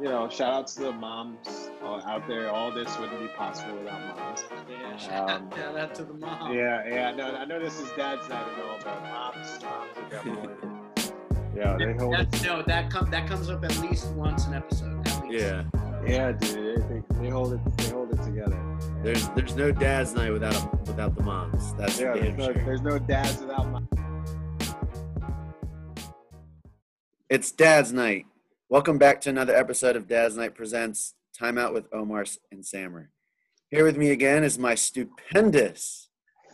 you know, shout out to the moms out there. All this wouldn't be possible without moms. Yeah, shout, Um, out to the mom. Yeah, yeah. No, I know this is dad's night and all, but moms, moms are definitely. Yeah, they hold. That's, no, that comes that comes up at least once an episode. At least. Yeah. Yeah, dude. They, they, they hold it. They hold it together. There's there's no dad's night without without the moms. That's Yeah, there's damn no, there's no dads without moms. It's Dad's Night. Welcome back to another episode of Dad's Night Presents Time Out with Omar and Sammer. Here with me again is my stupendous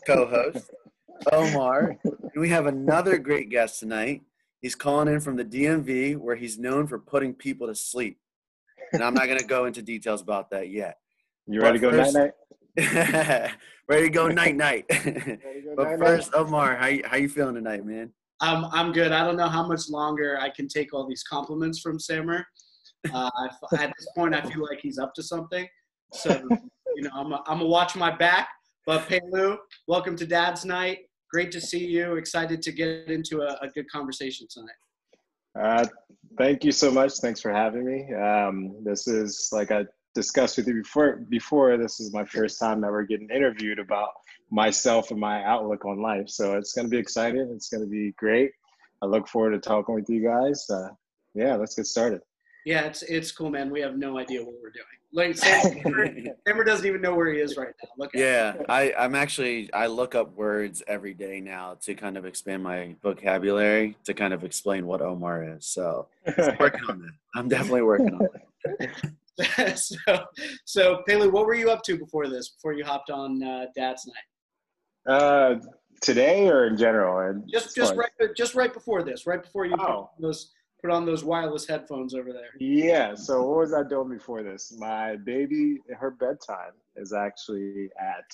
co-host, Omar. And we have another great guest tonight. He's calling in from the DMV where he's known for putting people to sleep. And I'm not going to go into details about that yet. You ready to go night night? Ready to go night night. Ready to go but night first, Omar, how you, how you feeling tonight, man? I'm I'm good. I don't know how much longer I can take all these compliments from Sammer. Uh, at this point, I feel like he's up to something. So you know, I'm I'm gonna watch my back. But Pelu, welcome to Dad's Night. Great to see you. Excited to get into a, a good conversation tonight. Uh, thank you so much. Thanks for having me. Um, this is like I discussed with you before. Before this is my first time ever getting interviewed about myself and my outlook on life. So it's going to be exciting. It's going to be great. I look forward to talking with you guys. Uh, yeah, let's get started. Yeah, it's it's cool, man. We have no idea what we're doing. Like Sammer, Sammer doesn't even know where he is right now. Look at him. Yeah, I, I'm actually I look up words every day now to kind of expand my vocabulary to kind of explain what Omar is. So I'm working on that. I'm definitely working on it. so, so Pele, what were you up to before this? Before you hopped on uh, Dad's Night? Uh, today or in general? And Just, just right, just right before this, right before you put Oh. on those put on those wireless headphones over there. Yeah. So what was I doing before this? My baby, her bedtime is actually at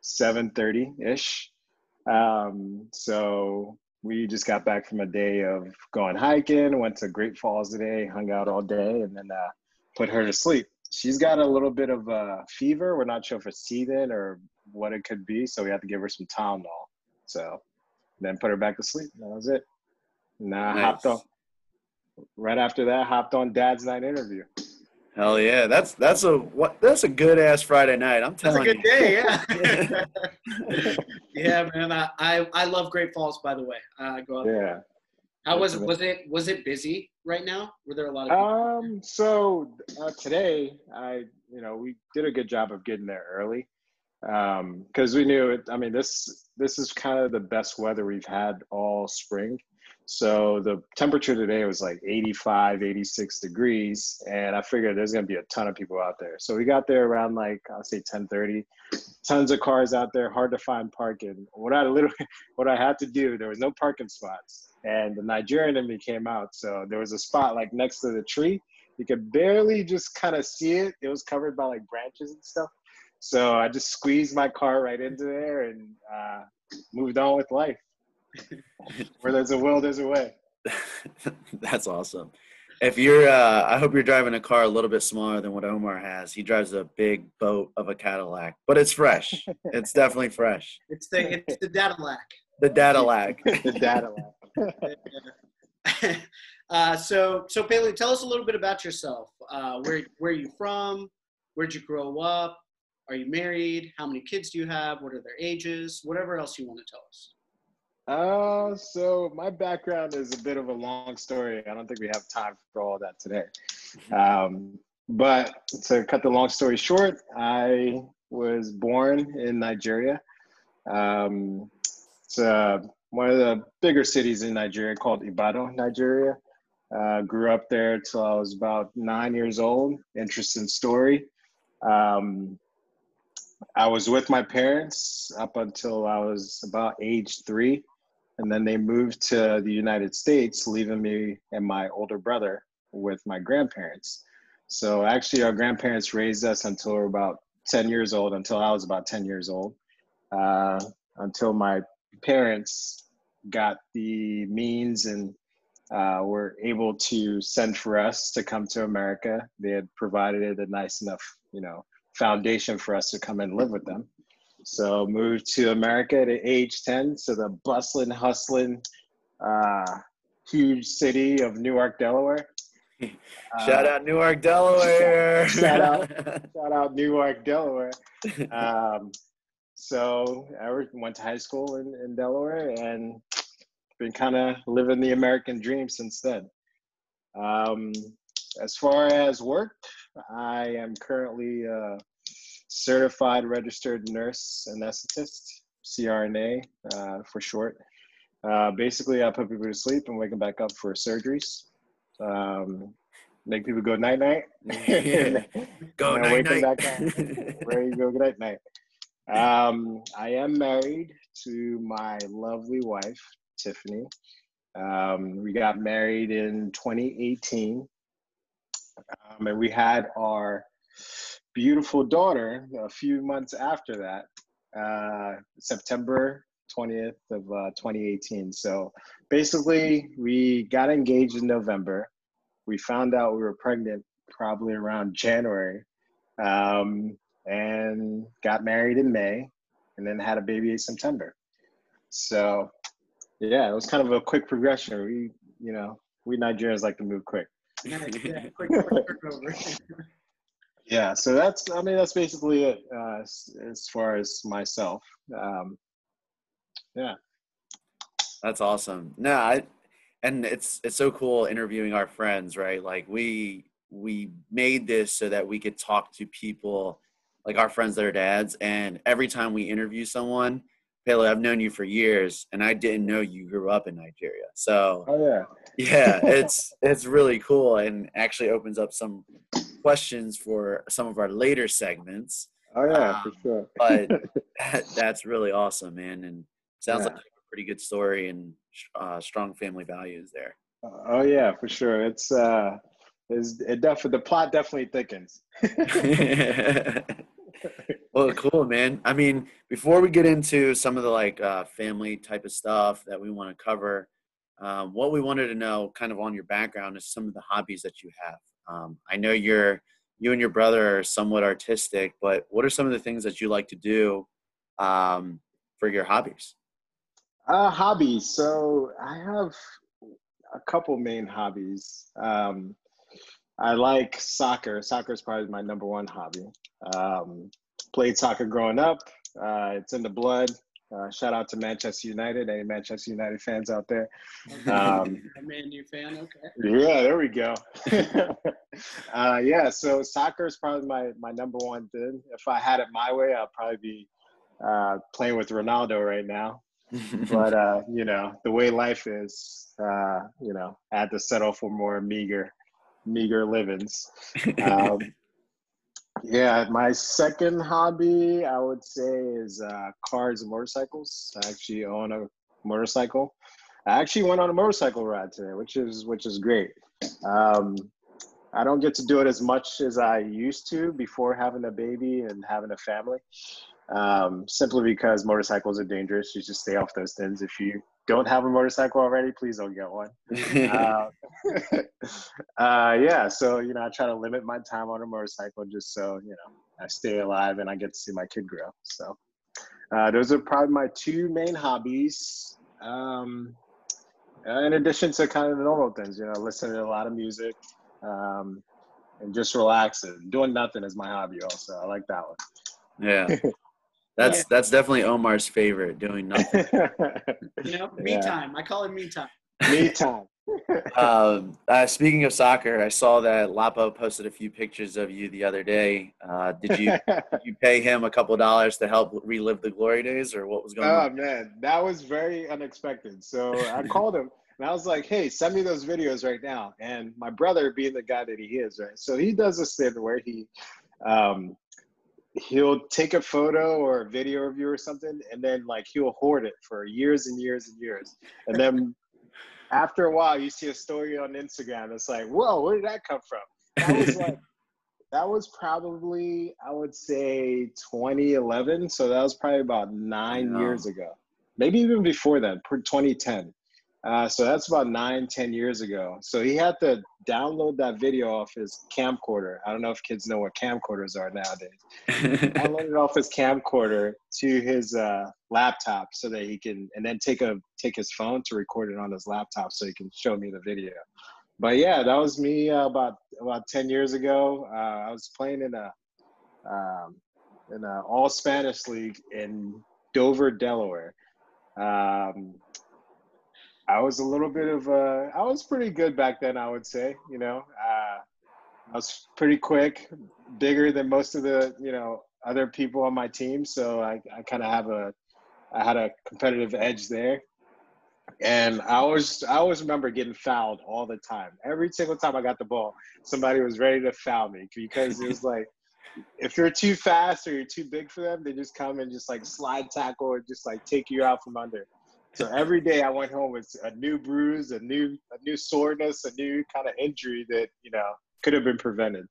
seven thirty ish. Um, so we just got back from a day of going hiking. Went to Great Falls today, hung out all day, and then uh, put her to sleep. She's got a little bit of a fever. We're not sure if it's teething or what it could be, so we have to give her some Tylenol. So then put her back to sleep. That was it. Now I hopped on right after that hopped on dad's night interview Hell yeah, that's that's a what that's a good ass Friday night. I'm telling you. That's a good you. day, yeah. yeah, man. I, I I love Great Falls, by the way. I go out. yeah How was it? Was it was it busy right now? Were there a lot of people? um so uh, today i you know we did a good job of getting there early um because we knew it i mean this this is kind of the best weather we've had all spring so the temperature today was like 85 86 degrees and i figured there's going to be a ton of people out there so we got there around like i'll say 10 30 tons of cars out there hard to find parking what i literally what i had to do there was no parking spots and the nigerian in me came out so there was a spot like next to the tree you could barely just kind of see it it was covered by like branches and stuff so i just squeezed my car right into there and uh, moved on with life where there's a will there's a way that's awesome. If you're, uh, I hope you're driving a car a little bit smaller than what Omar has. He drives a big boat of a Cadillac, but it's fresh. it's definitely fresh. It's the it's the data lack. The data lag. the data lab. uh, so, so Paley, tell us a little bit about yourself. Uh, where where are you from? Where'd you grow up? Are you married? How many kids do you have? What are their ages? Whatever else you want to tell us. Uh, so my background is a bit of a long story. I don't think we have time for all that today. Um, but to cut the long story short, I was born in Nigeria. Um, it's uh, one of the bigger cities in Nigeria called Ibadan, Nigeria. Uh, grew up there till I was about nine years old. Interesting story. Um, I was with my parents up until I was about age three and then they moved to the United States, leaving me and my older brother with my grandparents. So actually, our grandparents raised us until we were about 10 years old, until I was about 10 years old, uh, until my parents got the means and uh, were able to send for us to come to America. They had provided a nice enough, you know, foundation for us to come and live with them. So moved to America at age 10 to the bustling, hustling, uh, huge city of Newark, Delaware. Shout Uh, out Newark, Delaware. Shout out. Shout out Newark, Delaware. Um, so I went to high school in, in Delaware and been kind of living the American dream since then. Um, as far as work, I am currently a certified registered nurse anesthetist, CRNA uh, for short. Uh, basically, I put people to sleep and wake them back up for surgeries. Um, make people go night night. Yeah. Go night night. Ready to go night night. Um, I am married to my lovely wife, Tiffany. Um, we got married in 2018. Um, and we had our beautiful daughter a few months after that, uh, September 20th of uh, 2018. So basically, we got engaged in November. We found out we were pregnant probably around January um, and got married in May and then had a baby in September. So, yeah, it was kind of a quick progression. We, you know, we Nigerians like to move quick. Yeah, yeah, quick, quick turnover. Yeah, so that's, I mean, that's basically it uh, as, as far as myself. Um, yeah. That's awesome. No, I, and it's it's so cool interviewing our friends, right? Like we we made this so that we could talk to people like our friends that are dads. And every time we interview someone, Pele, I've known you for years, and I didn't know you grew up in Nigeria. So Oh, yeah. yeah, it's it's really cool, and actually opens up some questions for some of our later segments. Oh, yeah, for Um, sure. But that, that's really awesome, man, and sounds Yeah. like a pretty good story and uh, strong family values there. Oh, yeah, for sure. It's, uh, is it definitely, the plot definitely thickens. well, cool, man. I mean, before we get into some of the like uh, family type of stuff that we want to cover, um, what we wanted to know, kind of on your background, is some of the hobbies that you have. Um, I know you're you and your brother are somewhat artistic, but what are some of the things that you like to do um, for your hobbies? Uh, hobbies. So I have a couple main hobbies. Um, I like soccer. Soccer is probably my number one hobby. Um, played soccer growing up. Uh, it's in the blood. Uh, shout out to Manchester United. Any Manchester United fans out there? Um, a Man U fan, okay. yeah, there we go. uh, yeah, so soccer is probably my, my number one thing. If I had it my way, I'd probably be uh, playing with Ronaldo right now but uh, you know, the way life is, uh, you know, I had to settle for more meager, meager livings. Um, yeah, my second hobby, I would say, is uh, cars and motorcycles. I actually own a motorcycle. I actually went on a motorcycle ride today, which is which is great. Um, I don't get to do it as much as I used to before having a baby and having a family um, simply because motorcycles are dangerous. You just stay off those things. If you don't have a motorcycle already, please don't get one. Uh, uh, yeah, so you know, I try to limit my time on a motorcycle just so you know I stay alive and I get to see my kid grow. So uh, those are probably my two main hobbies. Um, uh, in addition to kind of the normal things, you know, listening to a lot of music. Um, and just relaxing, doing nothing is my hobby. Also, I like that one. yeah, that's that's definitely Omar's favorite, doing nothing. You know, me Yeah. time. I call it me time. Me time. um, uh, speaking of soccer, I saw that Lapo posted a few pictures of you the other day. Uh, did you did you pay him a couple dollars to help relive the glory days, or what was going oh on? Oh man, that was very unexpected. So I called him and I was like, "Hey, send me those videos right now." And my brother, being the guy that he is, right? So he does this thing where he, um, he'll take a photo or a video of you or something, and then like he'll hoard it for years and years and years, and then. After a while, you see a story on Instagram. It's like, whoa, where did that come from? That was like that was probably i would say 2011 so that was probably about nine years ago maybe even before then per 2010 uh, so that's about nine ten years ago so he had to download that video off his camcorder i don't know if kids know what camcorders are nowadays downloaded off his camcorder to his uh, laptop so that he can and then take a take his phone to record it on his laptop so he can show me the video but yeah, that was me uh, about about ten years ago. Uh, I was playing in a um, in an all Spanish league in Dover, Delaware. Um, I was a little bit of a, I was pretty good back then, I would say. You know, uh, I was pretty quick, bigger than most of the you know other people on my team, so I, I kind of have a, I had a competitive edge there. And I always, I always remember getting fouled all the time. Every single time I got the ball, somebody was ready to foul me because it was like, if you're too fast or you're too big for them, they just come and just like slide tackle or just like take you out from under. So every day I went home with a new bruise, a new a new soreness, a new kind of injury that you know could have been prevented.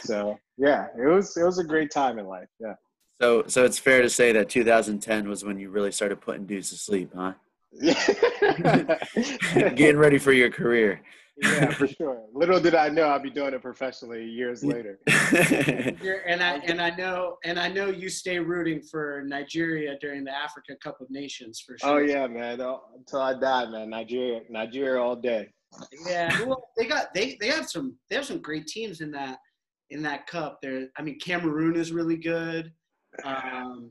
So yeah, it was it was a great time in life. Yeah. So so it's fair to say that 2010 was when you really started putting dudes to sleep, huh? Getting ready for your career. Yeah, for sure. Little did I know I'd be doing it professionally years later. and I and I know and I know you stay rooting for Nigeria during the Africa Cup of Nations for sure. Oh yeah, man. Oh, until I die, man. Nigeria, Nigeria all day. Yeah, well, they got they they have some they have some great teams in that in that cup. There, I mean, Cameroon is really good. Um,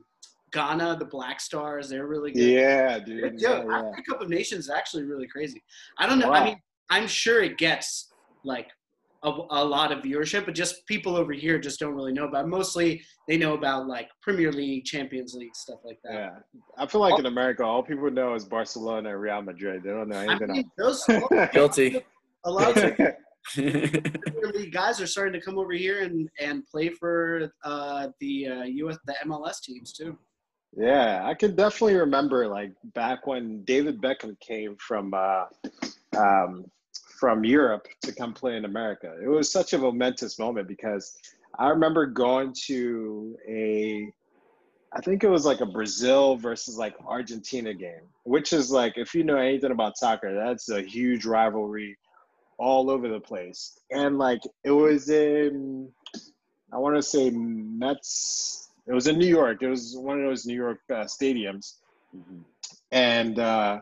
Ghana, the Black Stars, they're really good. Yeah, dude. Yo, Yeah, yeah. Africa Cup of Nations is actually really crazy. I don't know. Wow. I mean, I'm sure it gets like a, a lot of viewership, but just people over here just don't really know about. It. Mostly, they know about like Premier League, Champions League, stuff like that. Yeah, I feel like in America, all people know is Barcelona and Real Madrid. They don't know I anything mean, those else. Guilty. a lot of Premier League guys are starting to come over here and and play for uh, the uh, US the MLS teams too. yeah, I can definitely remember like back when David Beckham came from uh, um, from Europe to come play in America. It was such a momentous moment because I remember going to a I think it was like a Brazil versus like Argentina game, which is like if you know anything about soccer, that's a huge rivalry all over the place. And like it was in I want to say Mets. It was in New York. It was one of those New York uh, stadiums, and uh,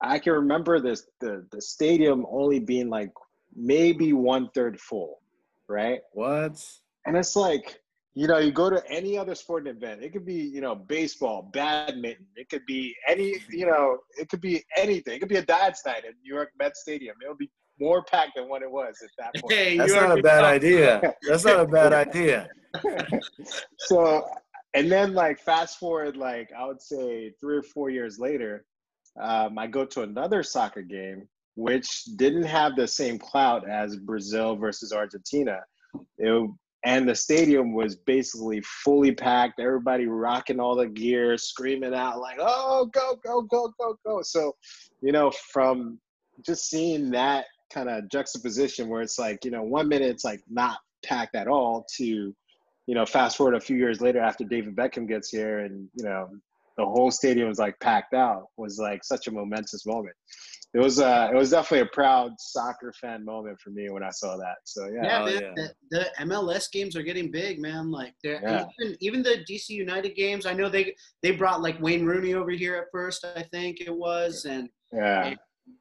I can remember this the the stadium only being like maybe one third full, right? what? And it's like, you know, you go to any other sporting event, it could be, you know, baseball, badminton, it could be any, you know, it could be anything. It could be a dad's night at New York Met Stadium. It'll be more packed than what it was at that point. Hey, That's you not a bad know. idea. That's not a bad idea. so, and then like fast forward, like I would say three or four years later, um, I go to another soccer game, which didn't have the same clout as Brazil versus Argentina. It, and the stadium was basically fully packed. Everybody rocking all the gear, screaming out like, "Oh, go, go, go, go, go!" So, you know, from just seeing that kind of juxtaposition, where it's like, you know, one minute it's like not packed at all, to, you know, fast forward a few years later after David Beckham gets here, and you know, the whole stadium was like packed out, was like such a momentous moment. It was, uh, it was definitely a proud soccer fan moment for me when I saw that. So yeah, Yeah, Oh, man, yeah. The, the MLS games are getting big, man. Like they're Yeah. even even the DC United games. I know they they brought like Wayne Rooney over here at first. I think it was, and yeah.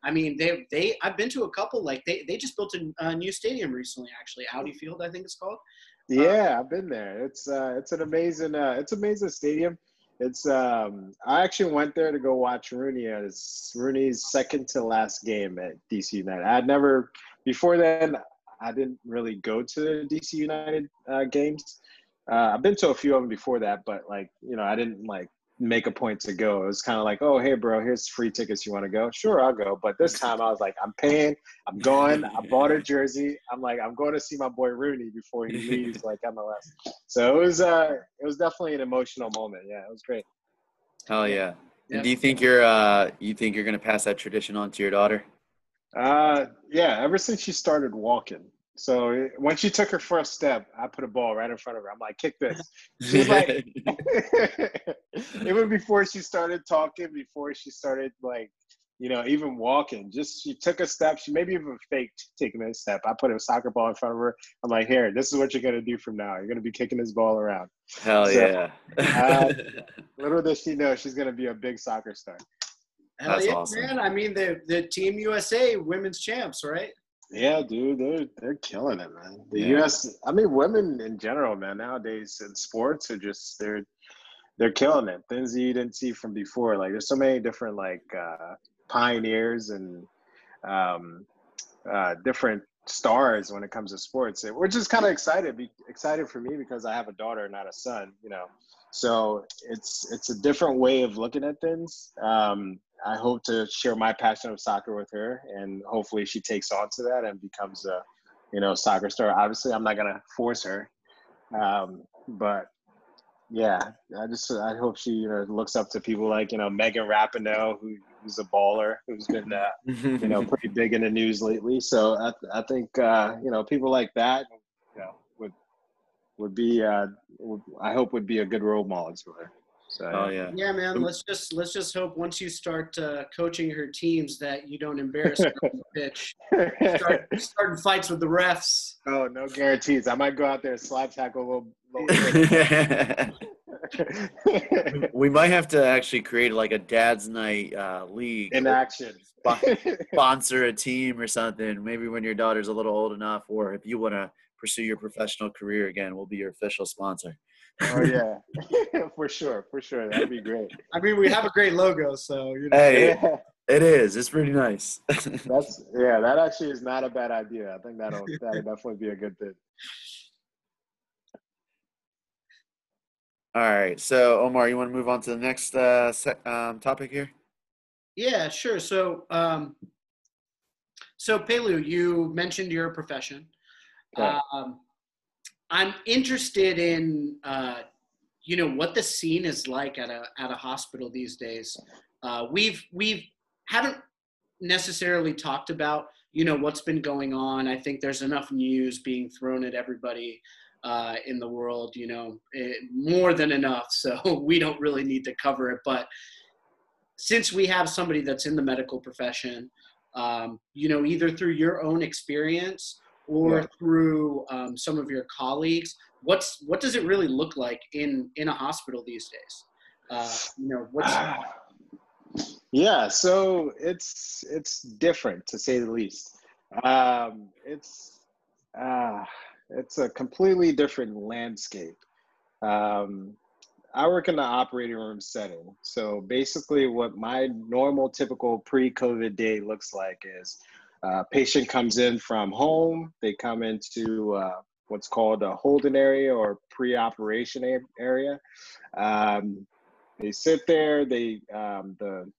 I mean they they I've been to a couple. Like they they just built a, a new stadium recently, actually, Audi Field, I think it's called. Yeah, I've been there. It's uh, it's an amazing uh, it's amazing stadium. It's um, I actually went there to go watch Rooney his Rooney's second to last game at DC United. I had never before then. I didn't really go to the DC United uh, games. Uh, I've been to a few of them before that, but like you know, I didn't like make a point to go. It was kind of like, oh hey bro, here's free tickets. You want to go? Sure, I'll go. But this time I was like, I'm paying. I'm going. I bought a jersey. I'm like, I'm going to see my boy Rooney before he leaves like MLS. So it was uh it was definitely an emotional moment. Yeah, it was great. Hell yeah. Yeah. And do you think you're uh you think you're gonna pass that tradition on to your daughter? Uh yeah, ever since she started walking. So it- when she took her first step, I put a ball right in front of her. I'm like, kick this. She's like even before she started talking, before she started like, you know, even walking, just she took a step. She maybe even faked taking a step. I put a soccer ball in front of her. I'm like, here, this is what you're gonna do from now. You're gonna be kicking this ball around. Hell So, yeah. uh, Little does she know she's gonna be a big soccer star. Hell That's yeah, awesome. man! I mean the the Team USA women's champs, right? Yeah, dude, they're they're killing it, man. The Yeah. U.S. I mean, women in general, man. Nowadays in sports are just they're they're killing it. Things that you didn't see from before. Like there's so many different like uh, pioneers and um, uh, different stars when it comes to sports. We're just kind of excited. Be excited for me because I have a daughter, not a son. You know, so it's it's a different way of looking at things. Um, I hope to share my passion of soccer with her, and hopefully she takes on to that and becomes a, you know, soccer star. Obviously, I'm not gonna force her, um, but yeah, I just I hope she you know looks up to people like you know Megan Rapinoe, who, who's a baller, who's been uh, you know pretty big in the news lately. So I I think uh, you know people like that, you know, would would be uh, would, I hope would be a good role model to her. So oh yeah. Yeah, man. Let's just let's just hope once you start uh, coaching her teams that you don't embarrass her on the pitch. Start starting fights with the refs. oh, no guarantees. I might go out there and slap tackle a little. little we might have to actually create like a dad's night uh, league. in action. sponsor a team or something. Maybe when your daughter's a little old enough, or if you want to pursue your professional career again, we'll be your official sponsor. Oh yeah, for sure, for sure. That'd be great. I mean, we have a great logo, so you know. Hey, Yeah, it is. It's pretty nice. that's yeah. That actually is not a bad idea. I think that'll that'll definitely be a good thing. All right. So, Omar, you want to move on to the next uh, se- um, topic here? Yeah, sure. So, um, so Pelu, you mentioned your profession. Right. Um, I'm interested in, uh, you know, what the scene is like at a at a hospital these days. Uh, we've we've haven't necessarily talked about, you know, what's been going on. I think there's enough news being thrown at everybody uh, in the world, you know, eh, more than enough. So we don't really need to cover it, but since we have somebody that's in the medical profession, um, you know, either through your own experience or Yeah. through um, some of your colleagues, what's what does it really look like in in a hospital these days? Uh, you know, what's yeah so it's it's different to say the least um it's uh it's a completely different landscape um i work in the operating room setting so basically what my normal typical pre-covid day looks like is uh, patient comes in from home. They come into uh, what's called a holding area or pre-operation area. Um, they sit there. They um, the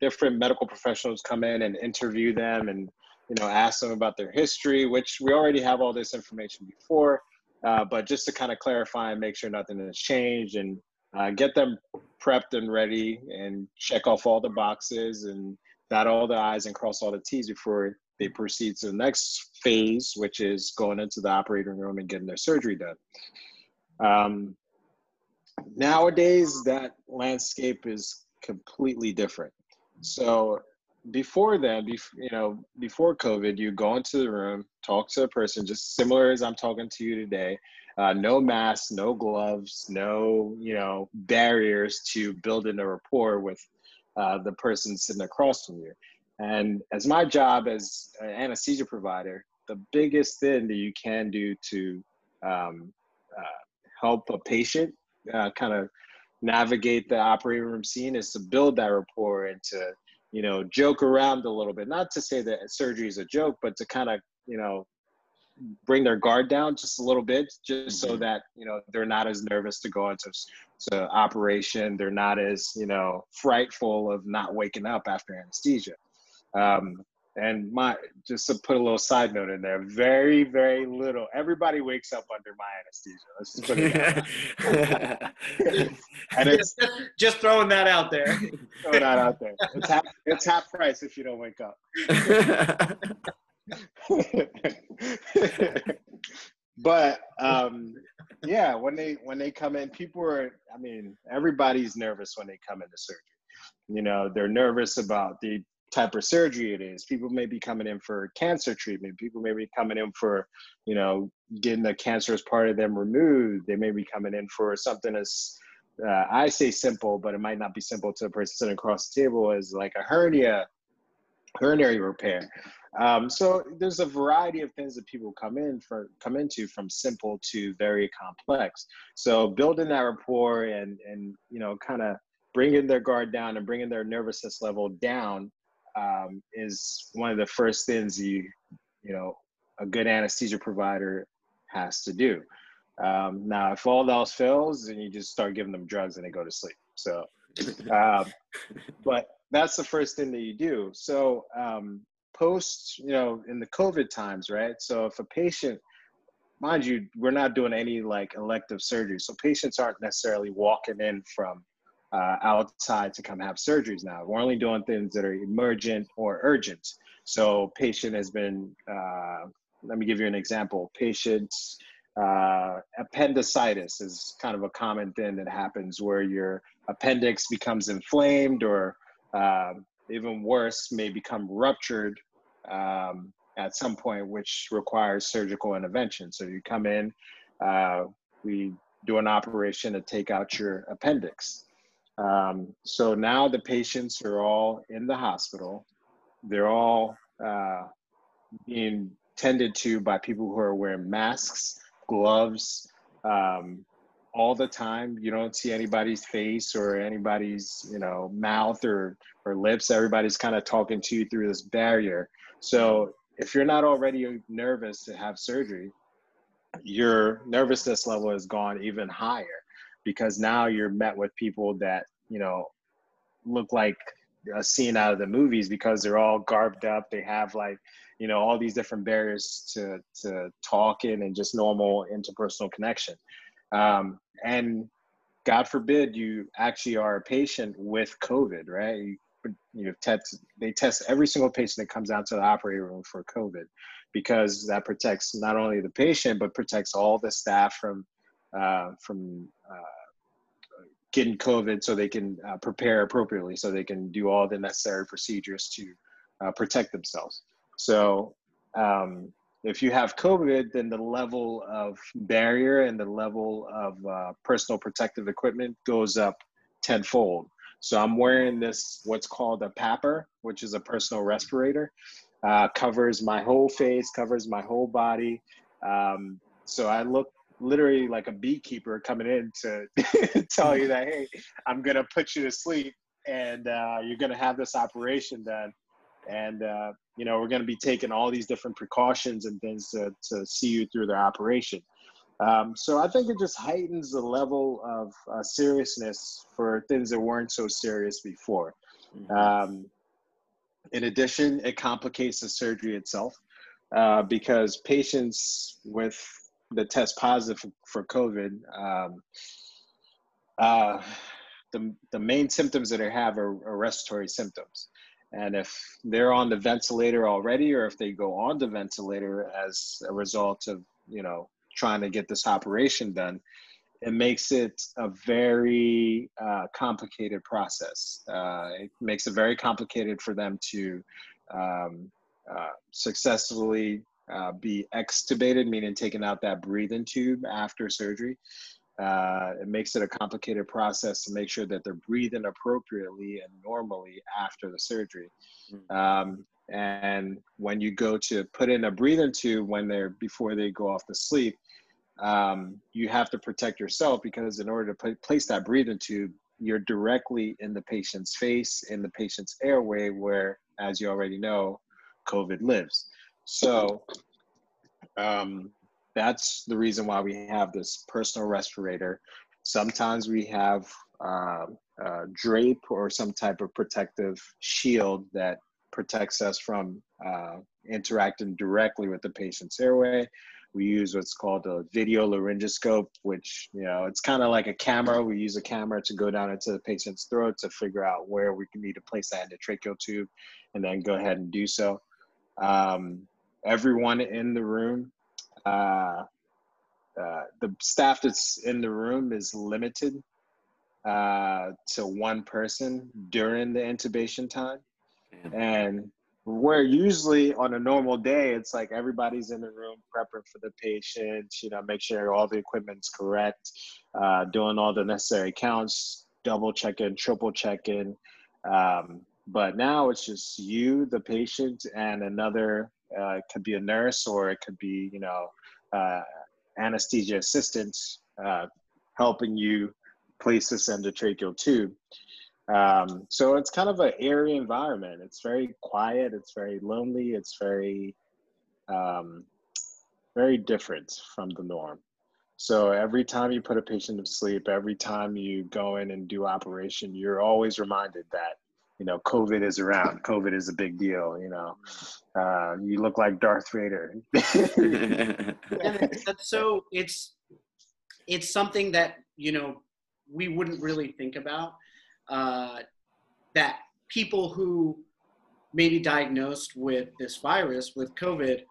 different medical professionals come in and interview them and you know ask them about their history which we already have all this information before uh, but just to kind of clarify and make sure nothing has changed and uh, get them prepped and ready and check off all the boxes and dot all the i's and cross all the t's before they proceed to the next phase which is going into the operating room and getting their surgery done. Um, nowadays that landscape is completely different. So before then bef- you know before covid you go into the room talk to a person just similar as i'm talking to you today uh, no masks no gloves no you know barriers to build in a rapport with uh, the person sitting across from you. And as my job as an anesthesia provider the biggest thing that you can do to um, uh, help a patient uh, kind of navigate the operating room scene is to build that rapport and to you know joke around a little bit. Not to say that surgery is a joke but to kind of you know bring their guard down just a little bit just so Mhm. that you know they're not as nervous to go into to operation. They're not as you know frightful of not waking up after anesthesia. Um, and my just to put a little side note in there very very little everybody wakes up under my anesthesia. Let's just put it and it's just, just throwing that out there. throw that out there. It's half it's half price if you don't wake up but um yeah when they when they come in people are i mean everybody's nervous when they come into surgery. You know they're nervous about the type of surgery it is. People may be coming in for cancer treatment. People may be coming in for you know getting the cancerous part of them removed. They may be coming in for something as uh, i say simple but it might not be simple to a person sitting across the table as like a hernia hernia repair Um, so there's a variety of things that people come in for come into from simple to very complex. So building that rapport and and you know kind of bringing their guard down and bringing their nervousness level down um, is one of the first things you you know a good anesthesia provider has to do. Um, now, if all else fails, then you just start giving them drugs and they go to sleep. So, um, but that's the first thing that you do. So, um, post, you know, in the COVID times, right? So, if a patient, mind you, we're not doing any like elective surgery. So, patients aren't necessarily walking in from uh, outside to come have surgeries now. We're only doing things that are emergent or urgent. So, patient has been, uh, let me give you an example. Patients, uh, appendicitis is kind of a common thing that happens where your appendix becomes inflamed or uh, even worse may become ruptured um, at some point which requires surgical intervention so you come in uh, we do an operation to take out your appendix um, so now the patients are all in the hospital they're all uh, being tended to by people who are wearing masks gloves um, all the time. You don't see anybody's face or anybody's, you know, mouth or or lips. Everybody's kind of talking to you through this barrier. So if you're not already nervous to have surgery, your nervousness level has gone even higher because now you're met with people that you know look like a scene out of the movies because they're all garbed up. They have like you know all these different barriers to to talking and just normal interpersonal connection um, and god forbid you actually are a patient with covid right you, you know, test, they test every single patient that comes out to the operating room for covid because that protects not only the patient but protects all the staff from uh, from uh, getting covid so they can uh, prepare appropriately so they can do all the necessary procedures to uh, protect themselves so um, if you have COVID, then the level of barrier and the level of uh, personal protective equipment goes up tenfold. So I'm wearing this, what's called a PAPR, which is a personal respirator. Uh, covers my whole face, covers my whole body. Um, so I look literally like a beekeeper coming in to tell you that, hey, I'm going to put you to sleep and uh, you're going to have this operation done and uh, you know we're going to be taking all these different precautions and things to, to see you through the operation um, so i think it just heightens the level of uh, seriousness for things that weren't so serious before mm-hmm. um, in addition it complicates the surgery itself uh, because patients with the test positive for, covid um, uh, the, the main symptoms that they have are, are respiratory symptoms and if they're on the ventilator already, or if they go on the ventilator as a result of, you know, trying to get this operation done, it makes it a very uh, complicated process. Uh, it makes it very complicated for them to um, uh, successfully uh, be extubated, meaning taking out that breathing tube after surgery. Uh, it makes it a complicated process to make sure that they're breathing appropriately and normally after the surgery. Mm-hmm. Um, and when you go to put in a breathing tube when they're before they go off to sleep, um, you have to protect yourself because in order to place that breathing tube, you're directly in the patient's face, in the patient's airway, where, as you already know, COVID lives. So um, that's the reason why we have this personal respirator. Sometimes we have uh, uh, drape or some type of protective shield that protects us from uh, interacting directly with the patient's airway. We use what's called a video laryngoscope, which, you know, it's kind of like a camera. We use a camera to go down into the patient's throat to figure out where we need to place that endotracheal tube and then go ahead and do so. Um, everyone in the room uh, uh, the staff that's in the room is limited uh, to one person during the intubation time. And where usually on a normal day, it's like everybody's in the room prepping for the patient, you know, make sure all the equipment's correct, uh, doing all the necessary counts, double checking, triple checking. Um, but now it's just you, the patient, and another. Uh, it could be a nurse, or it could be you know uh, anesthesia assistant uh, helping you place this endotracheal tube. Um, so it's kind of an airy environment. It's very quiet. It's very lonely. It's very, um, very different from the norm. So every time you put a patient to sleep, every time you go in and do operation, you're always reminded that you know COVID is around. COVID is a big deal. You know, uh, you look like Darth Vader. that's so it's it's something that you know we wouldn't really think about uh, that people who may be diagnosed with this virus with covid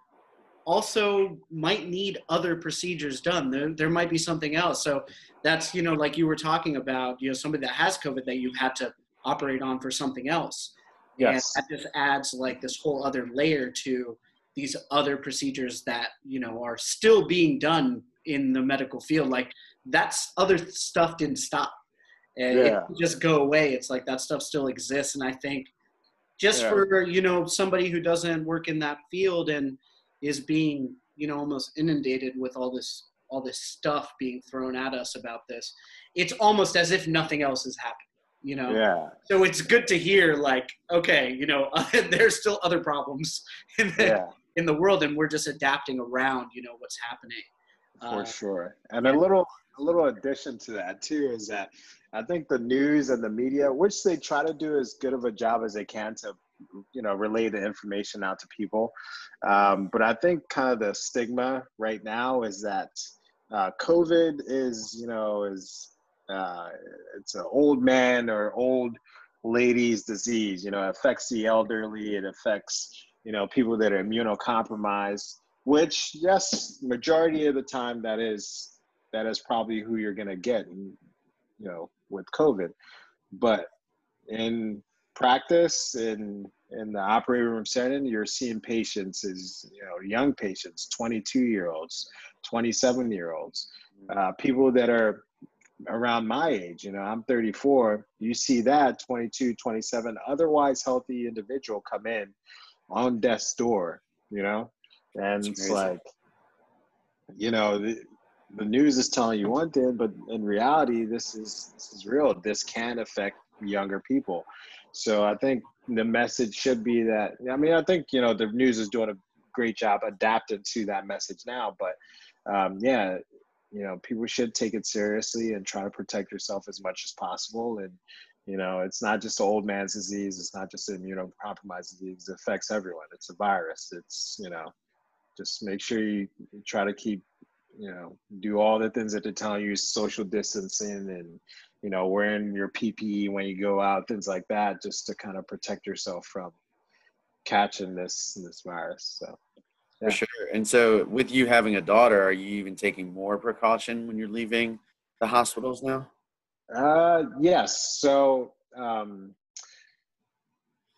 also might need other procedures done. There, there might be something else. So that's you know like you were talking about you know somebody that has covid that you had to operate on for something else. Yes. and that just adds like this whole other layer to these other procedures that you know are still being done in the medical field. Like that's other stuff didn't stop and yeah. it just go away it's like that stuff still exists and i think just yeah. for you know somebody who doesn't work in that field and is being you know almost inundated with all this all this stuff being thrown at us about this it's almost as if nothing else is happening you know yeah so it's good to hear like okay you know there's still other problems in the, yeah. in the world and we're just adapting around you know what's happening for uh, sure and a little a little addition to that too is that I think the news and the media, which they try to do as good of a job as they can to, you know, relay the information out to people. Um, but I think kind of the stigma right now is that uh, COVID is, you know, is uh, it's an old man or old lady's disease. You know, it affects the elderly. It affects, you know, people that are immunocompromised. Which, yes, majority of the time that is that is probably who you're going to get, you know, with COVID. But in practice, in in the operating room setting, you're seeing patients as you know young patients, 22 year olds, 27 year olds, uh, people that are around my age. You know, I'm 34. You see that 22, 27, otherwise healthy individual come in on death's door. You know, and it's like, you know, the news is telling you one thing, but in reality, this is this is real. This can affect younger people. So I think the message should be that. I mean, I think you know the news is doing a great job adapting to that message now. But um, yeah, you know, people should take it seriously and try to protect yourself as much as possible. And you know, it's not just an old man's disease. It's not just an immunocompromised disease. It affects everyone. It's a virus. It's you know, just make sure you try to keep you know, do all the things that they're telling you, social distancing and, you know, wearing your PPE when you go out, things like that, just to kind of protect yourself from catching this this virus. So yeah. for sure. And so with you having a daughter, are you even taking more precaution when you're leaving the hospitals now? Uh yes. So um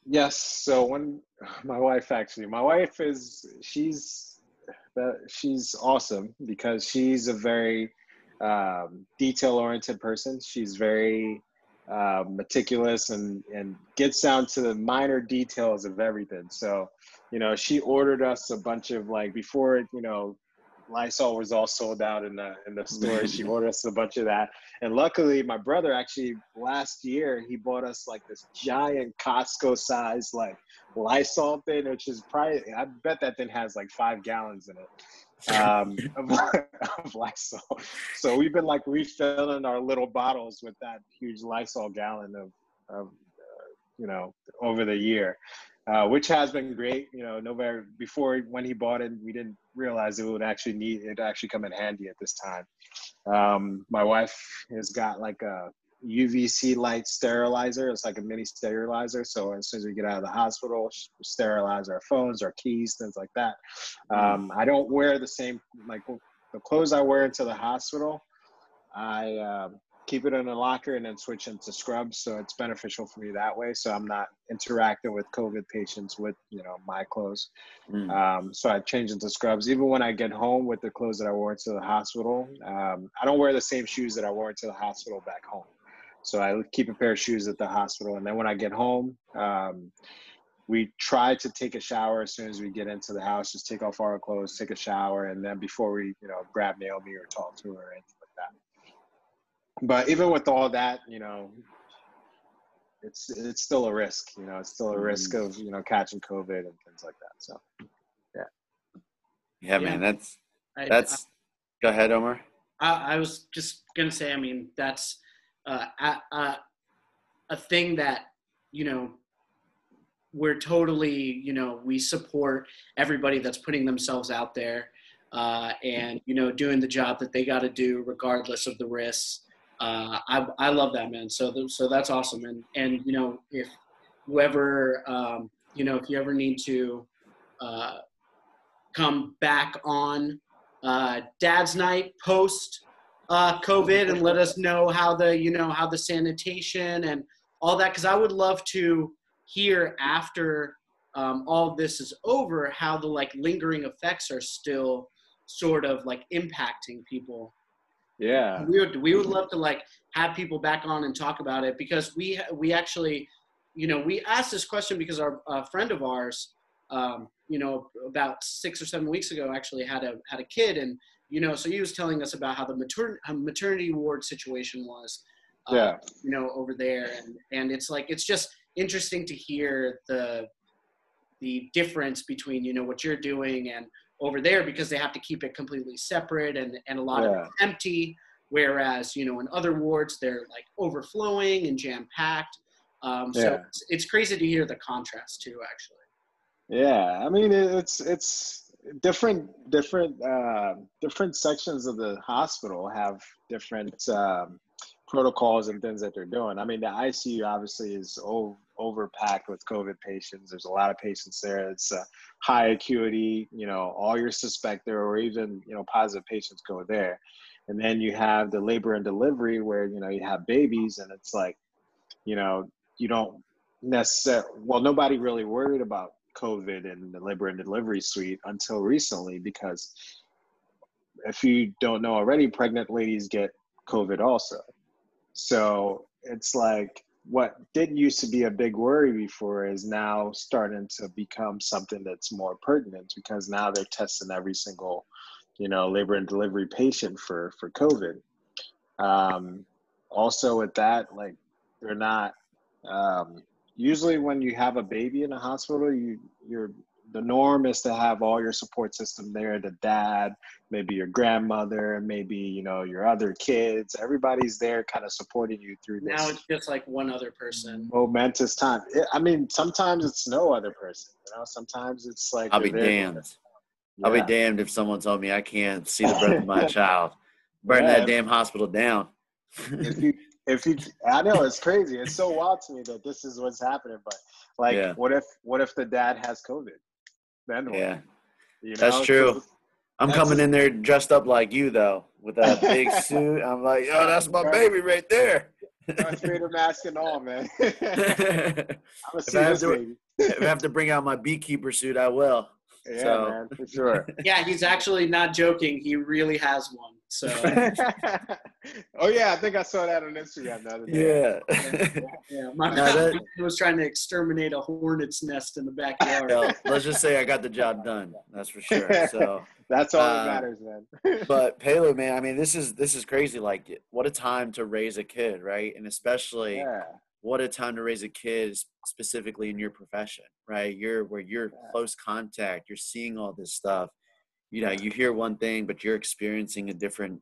yes, so when my wife actually my wife is she's that she's awesome because she's a very um, detail oriented person. She's very uh, meticulous and and gets down to the minor details of everything. So, you know, she ordered us a bunch of like before you know Lysol was all sold out in the in the store. she ordered us a bunch of that, and luckily, my brother actually last year he bought us like this giant Costco size like Lysol thing, which is probably I bet that thing has like five gallons in it um, of, of Lysol. So we've been like refilling our little bottles with that huge Lysol gallon of of uh, you know over the year uh, which has been great. You know, November before when he bought it, we didn't realize it would actually need it actually come in handy at this time. Um, my wife has got like a UVC light sterilizer. It's like a mini sterilizer. So as soon as we get out of the hospital, sterilize our phones, our keys, things like that. Um, I don't wear the same like the clothes I wear into the hospital. I um, keep it in a locker and then switch into scrubs. So it's beneficial for me that way. So I'm not interacting with COVID patients with, you know, my clothes. Mm. Um, so I change into scrubs. Even when I get home with the clothes that I wore to the hospital, um, I don't wear the same shoes that I wore to the hospital back home. So I keep a pair of shoes at the hospital, and then when I get home, um, we try to take a shower as soon as we get into the house. Just take off our clothes, take a shower, and then before we, you know, grab Naomi or talk to her or anything. But even with all that, you know, it's it's still a risk. You know, it's still a risk Mm. of you know catching COVID and things like that. So Yeah, Yeah, man. That's I, that's. Go ahead, Omar. I, I was just gonna say. I mean, that's uh, a, a, a thing that you know we're totally you know we support everybody that's putting themselves out there uh, and you know doing the job that they got to do regardless of the risks. Uh, I I love that man. So so that's awesome. And and you know if whoever um, you know if you ever need to uh, come back on uh, Dad's Night post uh, COVID and let us know how the you know how the sanitation and all that because I would love to hear after um, all this is over how the like lingering effects are still sort of like impacting people. Yeah, We would we would love to like have people back on and talk about it because we we actually you know we asked this question because our a friend of ours um, you know about six or seven weeks ago actually had a had a kid and you know so he was telling us about how the matern- how maternity ward situation was uh, yeah, you know over there and and it's like it's just interesting to hear the the difference between you know what you're doing and over there because they have to keep it completely separate and and a lot of it's empty whereas you know in other wards they're like overflowing and jam packed um, so Yeah. it's, it's crazy to hear the contrast too actually yeah. I mean, it's it's different different uh, different sections of the hospital have different um, protocols and things that they're doing. I mean, the ICU obviously is over, overpacked with COVID patients. There's a lot of patients there. It's high acuity. You know, all your suspected or even you know positive patients go there, and then you have the labor and delivery where you know you have babies, and it's like, you know, you don't necessarily. Well, nobody really worried about COVID and the labor and delivery suite until recently because if you don't know already, pregnant ladies get COVID also. So it's like what did used to be a big worry before is now starting to become something that's more pertinent because now they're testing every single, you know, labor and delivery patient for for COVID. Um, also with that, like they're not um, usually when you have a baby in a hospital, you you're the norm is to have all your support system there the dad maybe your grandmother maybe you know your other kids everybody's there kind of supporting you through this now it's just like one other person momentous time It- i mean sometimes it's no other person you know sometimes it's like I'll be you're there- damned. I'll be damned if someone told me I can't see the birth of my child. Burn Yeah. that damn hospital down. if you if you i know it's crazy it's so wild to me that this is what's happening but like Yeah. what if what if the dad has covid then what? yeah, you that's true. true. 'Cause I'm That's coming in there dressed up like you though, with a big suit. I'm like, yo, that's my baby right there. Darth Vader mask and all, man. I'm if gonna see I have to- baby. I have to bring out my beekeeper suit, I will. Yeah, so- man, for sure. yeah he's actually not joking he really has one so oh yeah, I think I saw that on Instagram the other day. Yeah. yeah my No, that- was trying to exterminate a hornet's nest in the backyard Yo, let's just say I got the job done. That's for sure. So, That's all Uh, that matters, man. but Palo, man, I mean, this is this is crazy. Like, what a time to raise a kid, right? And especially, yeah, what a time to raise a kid, specifically in your profession, right? You're where you're Yeah. close contact. You're seeing all this stuff. You know, you hear one thing, but you're experiencing a different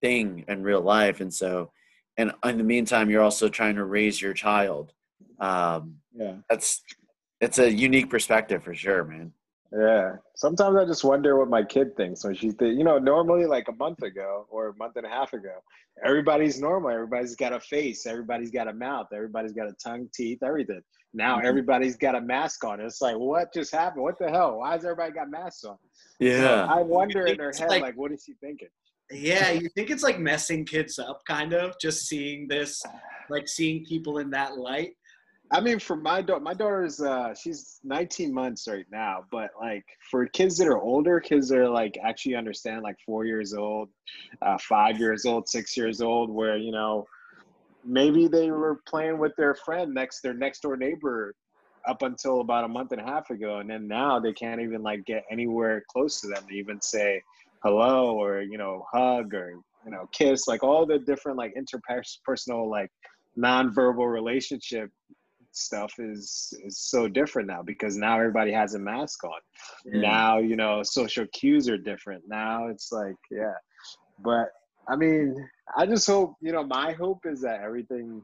thing in real life, and so, and in the meantime, you're also trying to raise your child. Um, yeah, that's it's a unique perspective for sure, man. yeah. Sometimes I just wonder what my kid thinks when she, th- you know, normally like a month ago or a month and a half ago, everybody's normal. Everybody's got a face. Everybody's got a mouth. Everybody's got a tongue, teeth, everything. Now Mhm. everybody's got a mask on. It's like, what just happened? What the hell? Why has everybody got masks on? So Yeah. I wonder in her head, like- like, what is she thinking? Yeah, you think it's like messing kids up, kind of, just seeing this, like seeing people in that light. I mean, for my daughter, my daughter's uh, she's 19 months right now, but like for kids that are older, kids that are like actually understand, like four years old, uh, five years old, six years old, where you know maybe they were playing with their friend next their next door neighbor up until about a month and a half ago and then now they can't even like get anywhere close to them to even say hello or you know hug or you know kiss like all the different like interpersonal like nonverbal relationship stuff is is so different now because now everybody has a mask on. Yeah. now you know social cues are different. Now it's like yeah. But i mean i just hope you know my hope is that everything